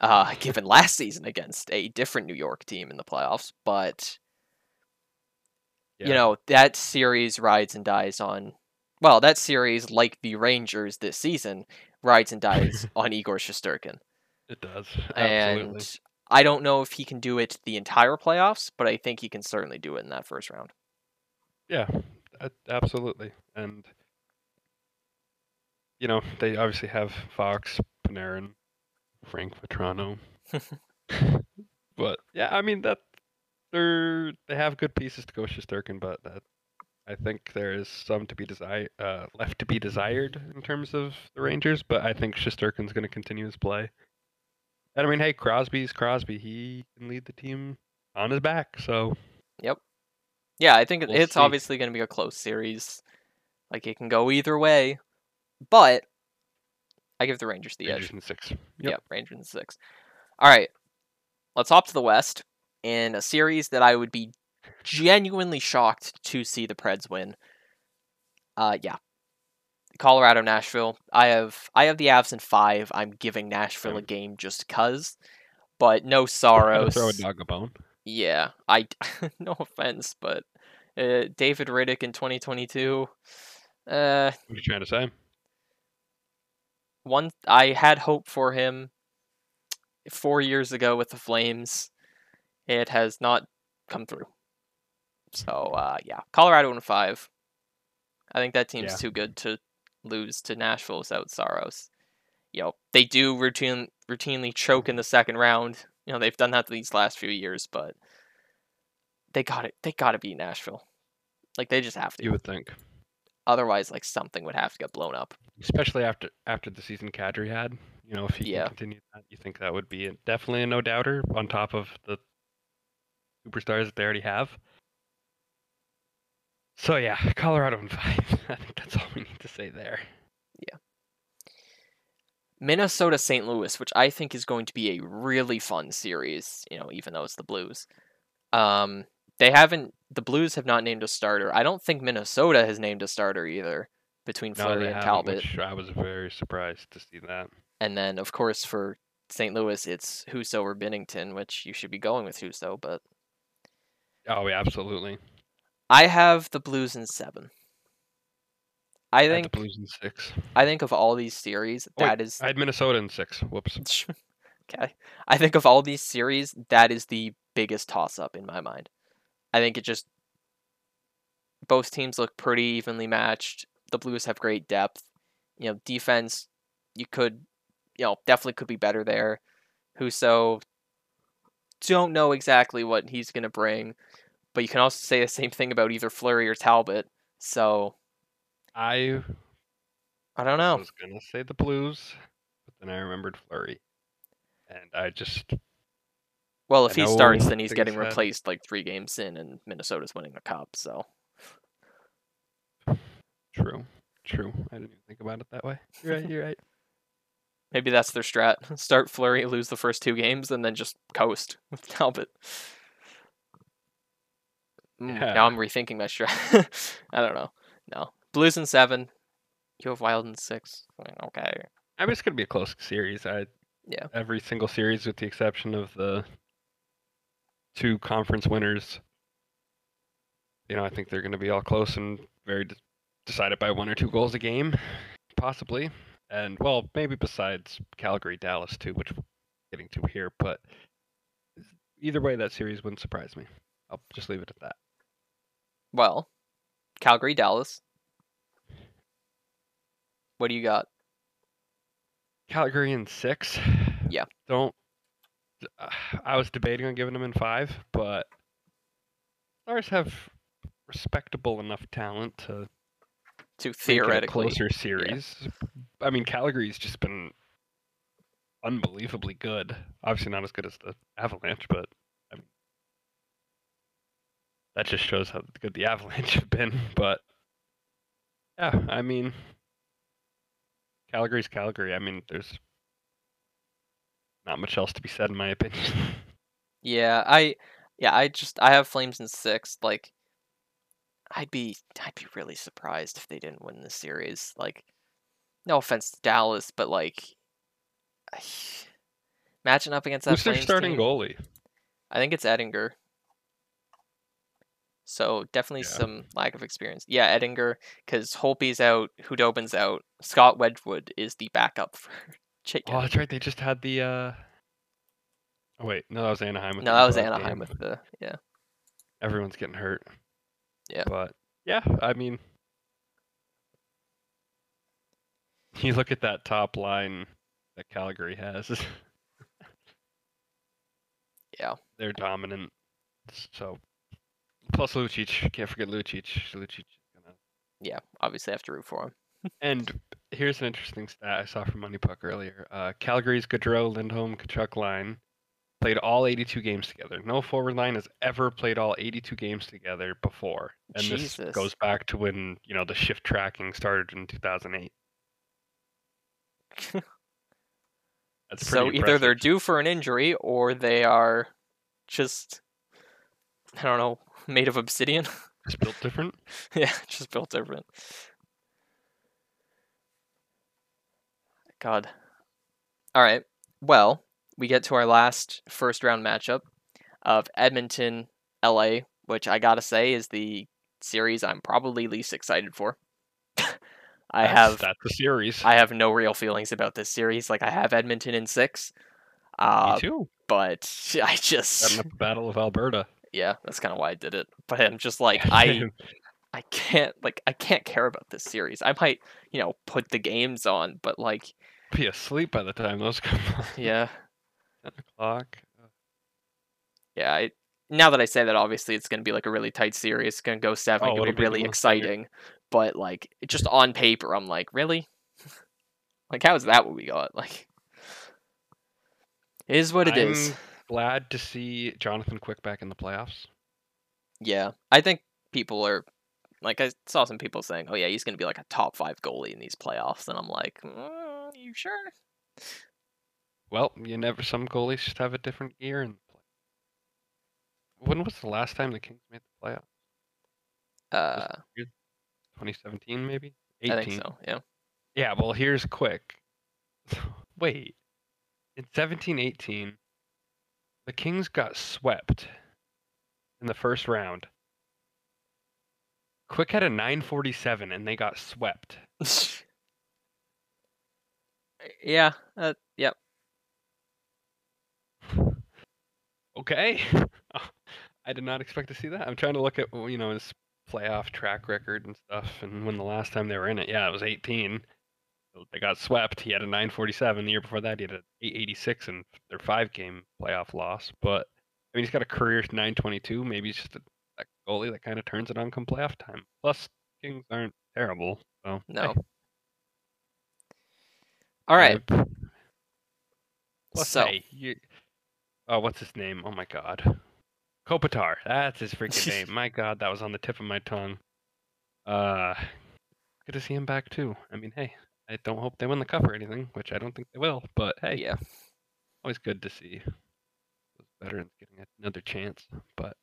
uh *laughs* given last season against a different new york team in the playoffs but you know that series rides and dies on well that series like the rangers this season rides and dies *laughs* on igor Shesterkin. it does *laughs* absolutely. and i don't know if he can do it the entire playoffs but i think he can certainly do it in that first round Yeah, absolutely. And you know, they obviously have Fox, Panarin, Frank Vatrano. *laughs* but yeah, I mean that they're they have good pieces to go with Shesterkin, but that I think there is some to be desired uh, left to be desired in terms of the Rangers, but I think Shesterkin's going to continue his play. And I mean, hey, Crosby's Crosby. He can lead the team on his back, so Yep. yeah i think We'll it's see. obviously going to be a close series like it can go either way but i give the rangers the edge Rangers in six. Yep. Rangers in six. All right. Let's hop to the West in a series that I would be genuinely shocked to see the Preds win. Uh yeah. Colorado, Nashville. I have I have the Avs in five. I'm giving Nashville a game just cause. But no Gotta sorrows. Throw a dog a bone. Yeah. I *laughs* no offense, but uh, David Rittich in 2022. Uh What are you trying to say? One I had hope for him four years ago with the Flames. It has not come through. So uh, yeah, Colorado in five. I think that team's Yeah. too good to lose to Nashville without Saros. You know they do routine routinely choke in the second round. You know they've done that these last few years, but they got it. They got to beat Nashville. Like they just have to. You would think, Otherwise, like something would have to get blown up. Especially after after the season Kadri had. You know, if he Yeah. can continue that, you think that would be a, definitely a no doubter on top of the superstars that they already have. So yeah, Colorado *laughs* in five. I think that's all we need to say there. Yeah. Minnesota St. Louis, which I think is going to be a really fun series, you know, even though it's the Blues. Um, they haven't the Blues have not named a starter. I don't think Minnesota has named a starter either between No, Fleury and Talbot. I was very surprised to see that. And then of course for St. Louis it's Husso or Binnington, which you should be going with Husso, but Oh yeah, absolutely. I have the Blues in 7. I think the Blues in six. I think of all these series, Oh, wait, that is I had Minnesota in six. Whoops. *laughs* okay. I think of all these series, that is the biggest toss up in my mind. I think it just both teams look pretty evenly matched. The Blues have great depth. You know, defense you could you know, definitely could be better there. Husso don't know exactly what he's gonna bring, but you can also say the same thing about either Fleury or Talbot. So I I don't know. I was gonna say the Blues, but then I remembered Fleury, and I just Well, if I he starts, then he's getting replaced like three games in, and Minnesota's winning the cup. So True. True. I didn't even think about it that way. You're right. You're right. *laughs* maybe that's their strat: *laughs* start Fleury, lose the first two games, and then just coast with *laughs* Talbot. Mm, Yeah. Now I'm rethinking my strat. I don't know. No, Blues in seven. You have Wild in six. Okay. I mean, it's gonna be a close series. I Yeah. Every single series, with the exception of the two conference winners. You know, I think they're gonna be all close and very decided by one or two goals a game, possibly. And well, maybe besides Calgary, Dallas too, which we're getting to here. But either way, that series wouldn't surprise me. I'll just leave it at that. Well, Calgary, Dallas. What do you got? Calgary in six. Yeah. Don't. Uh, I was debating on giving them in five, but Stars have respectable enough talent to To theoretically, closer series. I mean, Calgary's just been unbelievably good. Obviously, not as good as the Avalanche, but I mean, that just shows how good the *laughs* Avalanche have been. But yeah, I mean, Calgary's Calgary. I mean, there's not much else to be said in my opinion. *laughs* yeah, I, yeah, I just I have Flames in six. Like, I'd be I'd be really surprised if they didn't win the series. Like, no offense to Dallas, but like, *sighs* matching up against that Who's their starting team, goalie? I think it's Oettinger. So definitely Yeah. some lack of experience. Yeah, Oettinger, because Holtby's out, Khudobin's out. Scott Wedgewood is the backup *laughs* for Jake. Oh, that's right. They just had the. uh Oh wait, no, that was Anaheim. With no, that was Anaheim game. with the yeah. everyone's getting hurt. Yeah. But yeah, I mean, *laughs* you look at that top line that Calgary has. *laughs* Yeah. They're dominant. So plus Lucic, can't forget Lucic. Lucic gonna. Yeah, obviously I have to root for him. *laughs* And here's an interesting stat I saw from MoneyPuck earlier. Uh, Calgary's Gaudreau, Lindholm, Tkachuk line played all 82 games together. No forward line has ever played all 82 games together before. And Jesus. this goes back to when, you know, the shift tracking started in 2008. *laughs* That's so pretty either they're due for an injury or they are just I don't know, made of obsidian. *laughs* Just built different. yeah, just built different. God. All right. Well, we get to our last first round matchup of Edmonton LA, which I got to say is the series I'm probably least excited for. *laughs* I That's- have that's the series. I have no real feelings about this series. Like I have Edmonton in 6. Uh Me too. but *laughs* I just the Battle of Alberta. yeah, that's kind of why I did it. But I'm just like *laughs* I I can't like I can't care about this series. I might, you know, put the games on, but like be asleep by the time those come on. yeah. 10 o'clock. Yeah, I now that I say that obviously it's going to be like a really tight series. It's going to go 7, Oh, it'll to be be really exciting. But like just on paper I'm like, really? *laughs* like how is that what we got? Like it is what it is. I'm glad to see Jonathan Quick back in the playoffs. Yeah, I think people are like I saw some people saying, "Oh yeah, he's going to be like a top five goalie in these playoffs," and I'm like, mm, "You sure?" Well, you never. Some goalies just have a different gear in the play. When was the last time the Kings made the playoffs? Uh, 2017, maybe. I think so. Yeah. Yeah. Well, here's quick. *laughs* Wait. In 17-18, the Kings got swept in the first round. Quick had a 947, and they got swept. *laughs* yeah. Uh, yep. Okay. *laughs* I did not expect to see that. I'm trying to look at you know his playoff track record and stuff, and when the last time they were in it, yeah, it was 18. They got swept. He had a 947. The year before that, he had an 886 in their five game playoff loss. But I mean, he's got a career 922. Maybe he's just a, a goalie that kind of turns it on come playoff time. Plus, Kings aren't terrible. So No. hey, All right. Plus, So- hey, you, oh, what's his name? Oh my god. Kopitar. That's his freaking *laughs* name. My god, that was on the tip of my tongue. Uh good to see him back too. I mean, hey, I don't hope they win the cup or anything, which I don't think they will, but hey, Yeah. always good to see those veterans getting another chance. But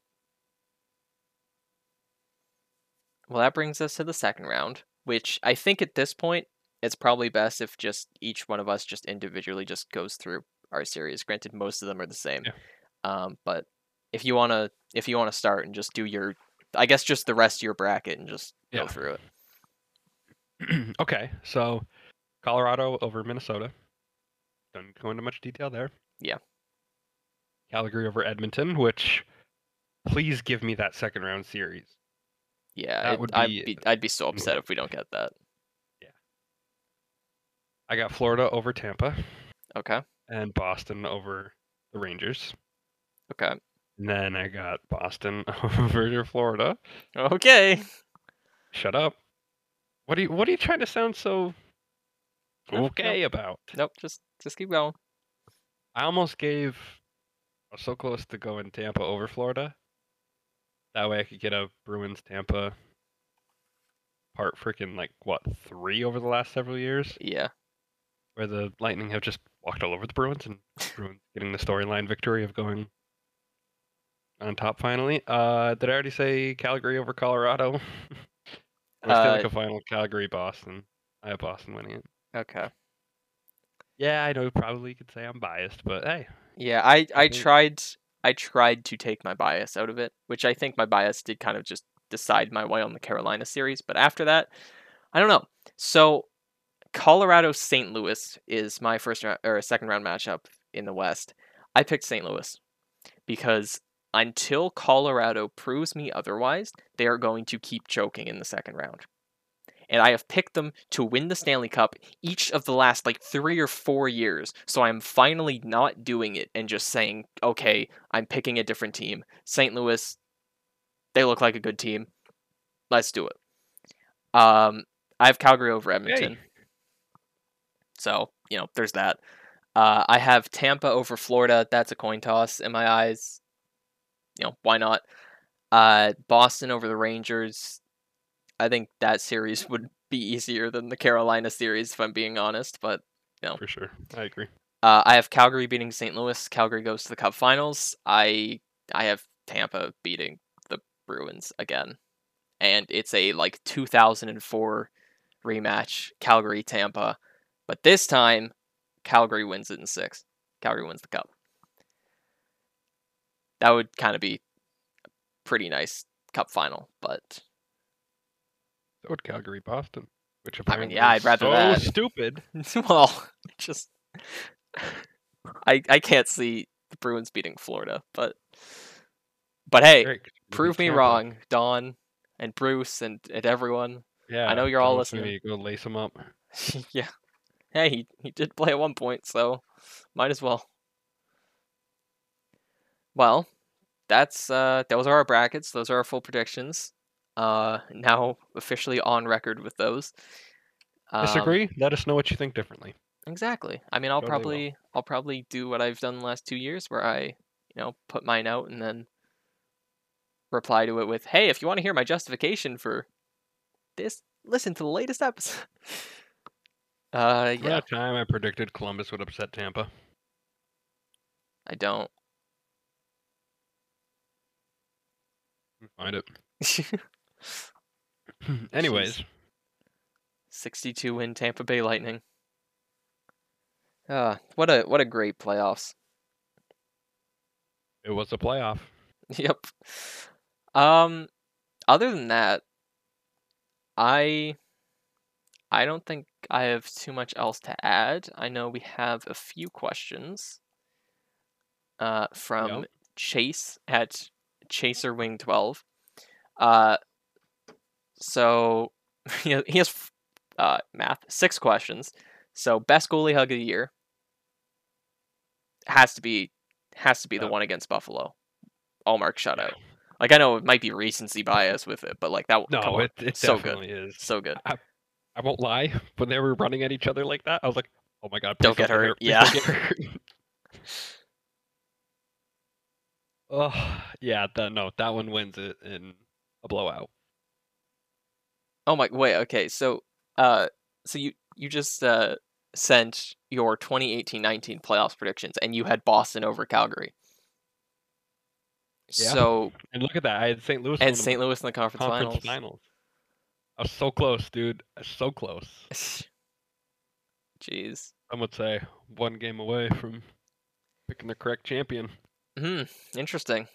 Well, that brings us to the second round, which I think at this point it's probably best if just each one of us just individually just goes through our series. Granted, most of them are the same, Yeah. um, but if you wanna if you wanna start and just do your, I guess just the rest of your bracket and just go through it. *clears throat* okay, so Colorado over Minnesota. Don't go into much detail there. Yeah. Calgary over Edmonton, which please give me that second round series. Yeah, That it- would I'd be be I'd be so upset if we don't get that. Yeah. I got Florida over Tampa Okay, and Boston over the Rangers. okay, And then I got Boston *laughs* over Florida. okay. Shut up. What are you what are you trying to sound so okay about? Nope, just just keep going. I almost gave I was so close to going Tampa over Florida. That way I could get a Bruins Tampa part freaking like what, three over the last several years? Yeah, Where the Lightning have just walked all over the Bruins and *laughs* Bruins getting the storyline victory of going on top finally. Uh did I already say Calgary over Colorado? *laughs* I like Uh, a final Calgary Boston. I have Boston winning it. okay. Yeah, I know probably you could say I'm biased, but hey. Yeah, I I tried I tried to take my bias out of it, which I think my bias did kind of just decide my way on the Carolina series. But after that, I don't know. So Colorado St. Louis is my first round or second round matchup in the West. I picked St. Louis because until Colorado proves me otherwise, they are going to keep choking in the second round. And I have picked them to win the Stanley Cup each of the last like three or four years. So I'm finally not doing it and just saying, okay, I'm picking a different team. St. Louis, they look like a good team. Let's do it. Um, I have Calgary over Edmonton. So, you know, there's that. Uh, I have Tampa over Florida. That's a coin toss in my eyes. You know, why not? Uh, Boston over the Rangers. I think that series *laughs* would be easier than the Carolina series, if I'm being honest. But For sure. I agree. uh, I have Calgary beating St. Louis. Calgary goes to the Cup Finals. I I have Tampa beating the Bruins again, and it's a like 2004 rematch, Calgary Tampa, but this time Calgary wins it in six. Calgary wins the cup. That would kind of be a pretty nice cup final, but So would Calgary Boston. Which I mean, yeah, I'd rather so that. *laughs* stupid. well, just I I can't see the Bruins beating Florida, but but hey, Great, you prove me wrong, Don and Bruce and, and everyone. Yeah, I know you're all listening. maybe Go lace them up. *laughs* yeah. Hey, he, he did play at one point, so might as well. Well, that's uh those are our brackets, those are our full predictions. Uh now officially on record with those. Um, Disagree? Let us know what you think differently. Exactly. I mean, I'll Totally will. probably I'll probably do what I've done the last 2 years where I, you know, put mine out and then reply to it with, "Hey, if you want to hear my justification for this, listen to the latest episode." *laughs* Uh yeah, that time I predicted Columbus would upset Tampa? I don't. Find it. *laughs* *laughs* Anyways, 62 win Tampa Bay Lightning. Ah, what a what a great playoffs. it was a playoff. *laughs* Yep. Um other than that, I I don't think I have too much else to add. I know we have a few questions uh from. Chase at Chaser Wing 12. Uh so *laughs* he has uh math, six questions. So best goalie hug of the year has to be has to be the Uh, one against Buffalo. all Ullmark shutout. Like I know it might be recency bias with it, but like that No, it, it so good. definitely is. so good. I won't lie. *laughs* When they were running at each other like that, I was like, "Oh my god, Don't get hurt." Please Yeah. don't get hurt." *laughs* Oh, yeah, that no, that one wins it in a blowout. Oh my wait, okay. So uh so you you just uh sent your 2018-19 playoffs predictions and you had Boston over Calgary. Yeah. So And look at that, I had St. Louis and St. Louis in the conference, conference finals. finals. I was so close, dude. I so close. *laughs* Jeez. Some would say one game away from picking the correct champion. Hmm. Interesting.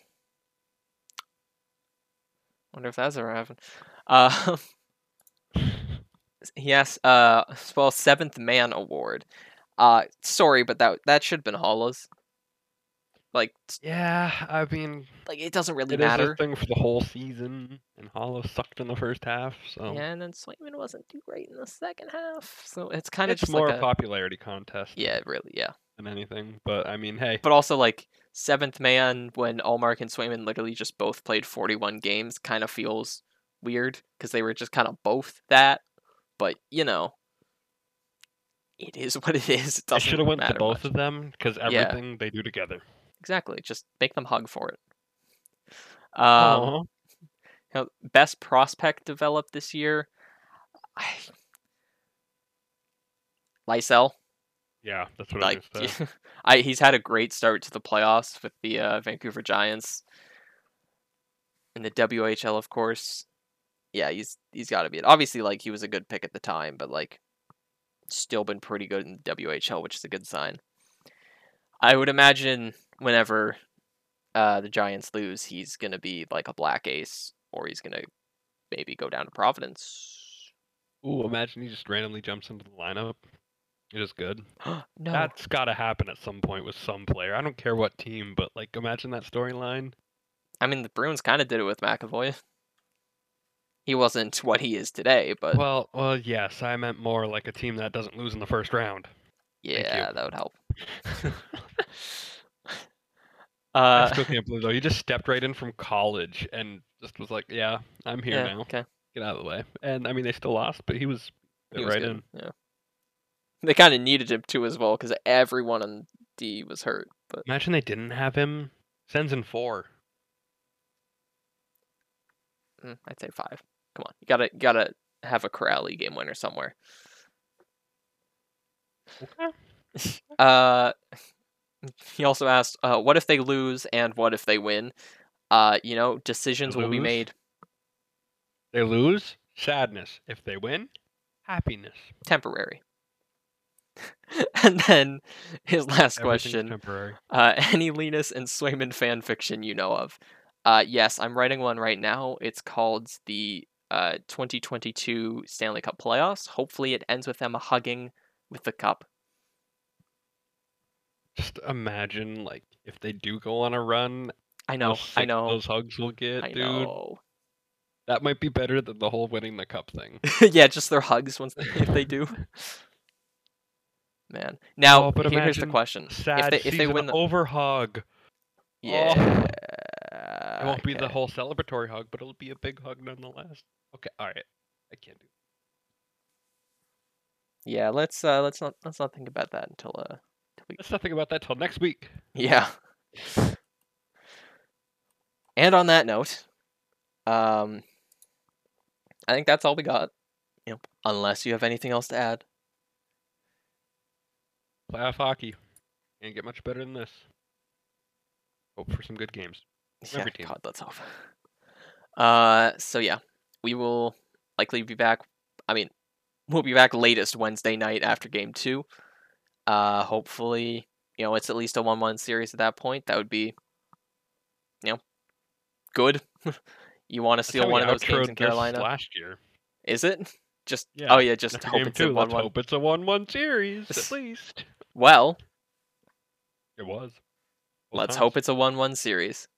Wonder if that's ever happened. Uh, *laughs* yes. Uh, well, seventh man award. Uh, sorry, but that that should have been Haula's. Like, Yeah, I mean, like it doesn't really it is matter. a thing for the whole season, and Haula sucked in the first half, so Yeah, and then Swayman wasn't too great in the second half, so it's kind of just more like a a popularity contest yeah, really, yeah. than anything. But I mean, hey, But also like seventh man when Ullmark and Swayman literally just both played forty one games kind of feels weird because they were just kind of both that. But you know, it is *laughs* what it is. It I doesn't should have went to both much. of them because Yeah. everything they do together. Exactly, just make them hug for it. Um, Aw. you know, best prospect developed this year. I... Lysell. yeah, that's what like I. *laughs* I he's had a great start to the playoffs with the uh, Vancouver Giants and the WHL of course. Yeah, he's he's got to be it. Obviously like he was a good pick at the time, but like still been pretty good in the WHL, which is a good sign. I would imagine whenever uh, the Giants lose, he's going to be like a black ace or he's going to maybe go down to Providence. Ooh, imagine he just randomly jumps into the lineup. It is good. *gasps* no. That's got to happen at some point with some player. I don't care what team, but like, imagine that storyline. I mean, the Bruins kind of did it with McAvoy. He wasn't what he is today, but Well, well, yes, I meant more like a team that doesn't lose in the first round. yeah, that would help. *laughs* I uh, still *laughs* can't believe though. He just stepped right in from college and just was like, "Yeah, I'm here yeah, now. okay. Get out of the way." And I mean, they still lost, but he was, He was right good, in. Yeah. They kind of needed him too as well because everyone on D was hurt. But Imagine they didn't have him. Sends in four. mm, I'd say five. Come on, you gotta you gotta have a Corrali game winner somewhere. Okay. *laughs* Uh, he also asked, uh, "What if they lose and what if they win?" Uh, you know, decisions will be made They lose, sadness. If they win, happiness. temporary. *laughs* and then his last question: temporary. uh, *laughs* Any Linus and Swayman fan fiction you know of? Uh, yes, I'm writing one right now. It's called the uh, 2022 Stanley Cup Playoffs. Hopefully, it ends with them hugging with the cup. Just imagine, like, if they do go on a run, I know, I know, those hugs will get, I dude. know. That might be better than the whole winning the cup thing. *laughs* yeah, just their hugs once if they do. *laughs* Man, now Oh, but here- here's the question: Sad they- if they win the- over hug. Yeah, It won't be the whole celebratory hug, but it'll be a big hug nonetheless. Okay, all right. I can't do. Yeah, let's uh, let's not let's not think about that until uh, till we Let's not think about that till next week. Yeah. And on that note, um, I think that's all we got. You know, unless you have anything else to add. Playoff hockey. Can't get much better than this. Hope for some good games. Yeah, Every team. God, let's hope. Uh, so yeah, we will likely be back. I mean, we'll be back latest Wednesday night after Game Two. Uh, hopefully, you know, it's at least a one-one series at that point. That would be, you know, good. *laughs* you want to steal one of those games in Carolina? last year. Is it? Just Yeah, oh yeah, just hope it's two, a let's one-one. hope it's a one-one series at least. Well, It was. Let's times. hope it's a one-one series.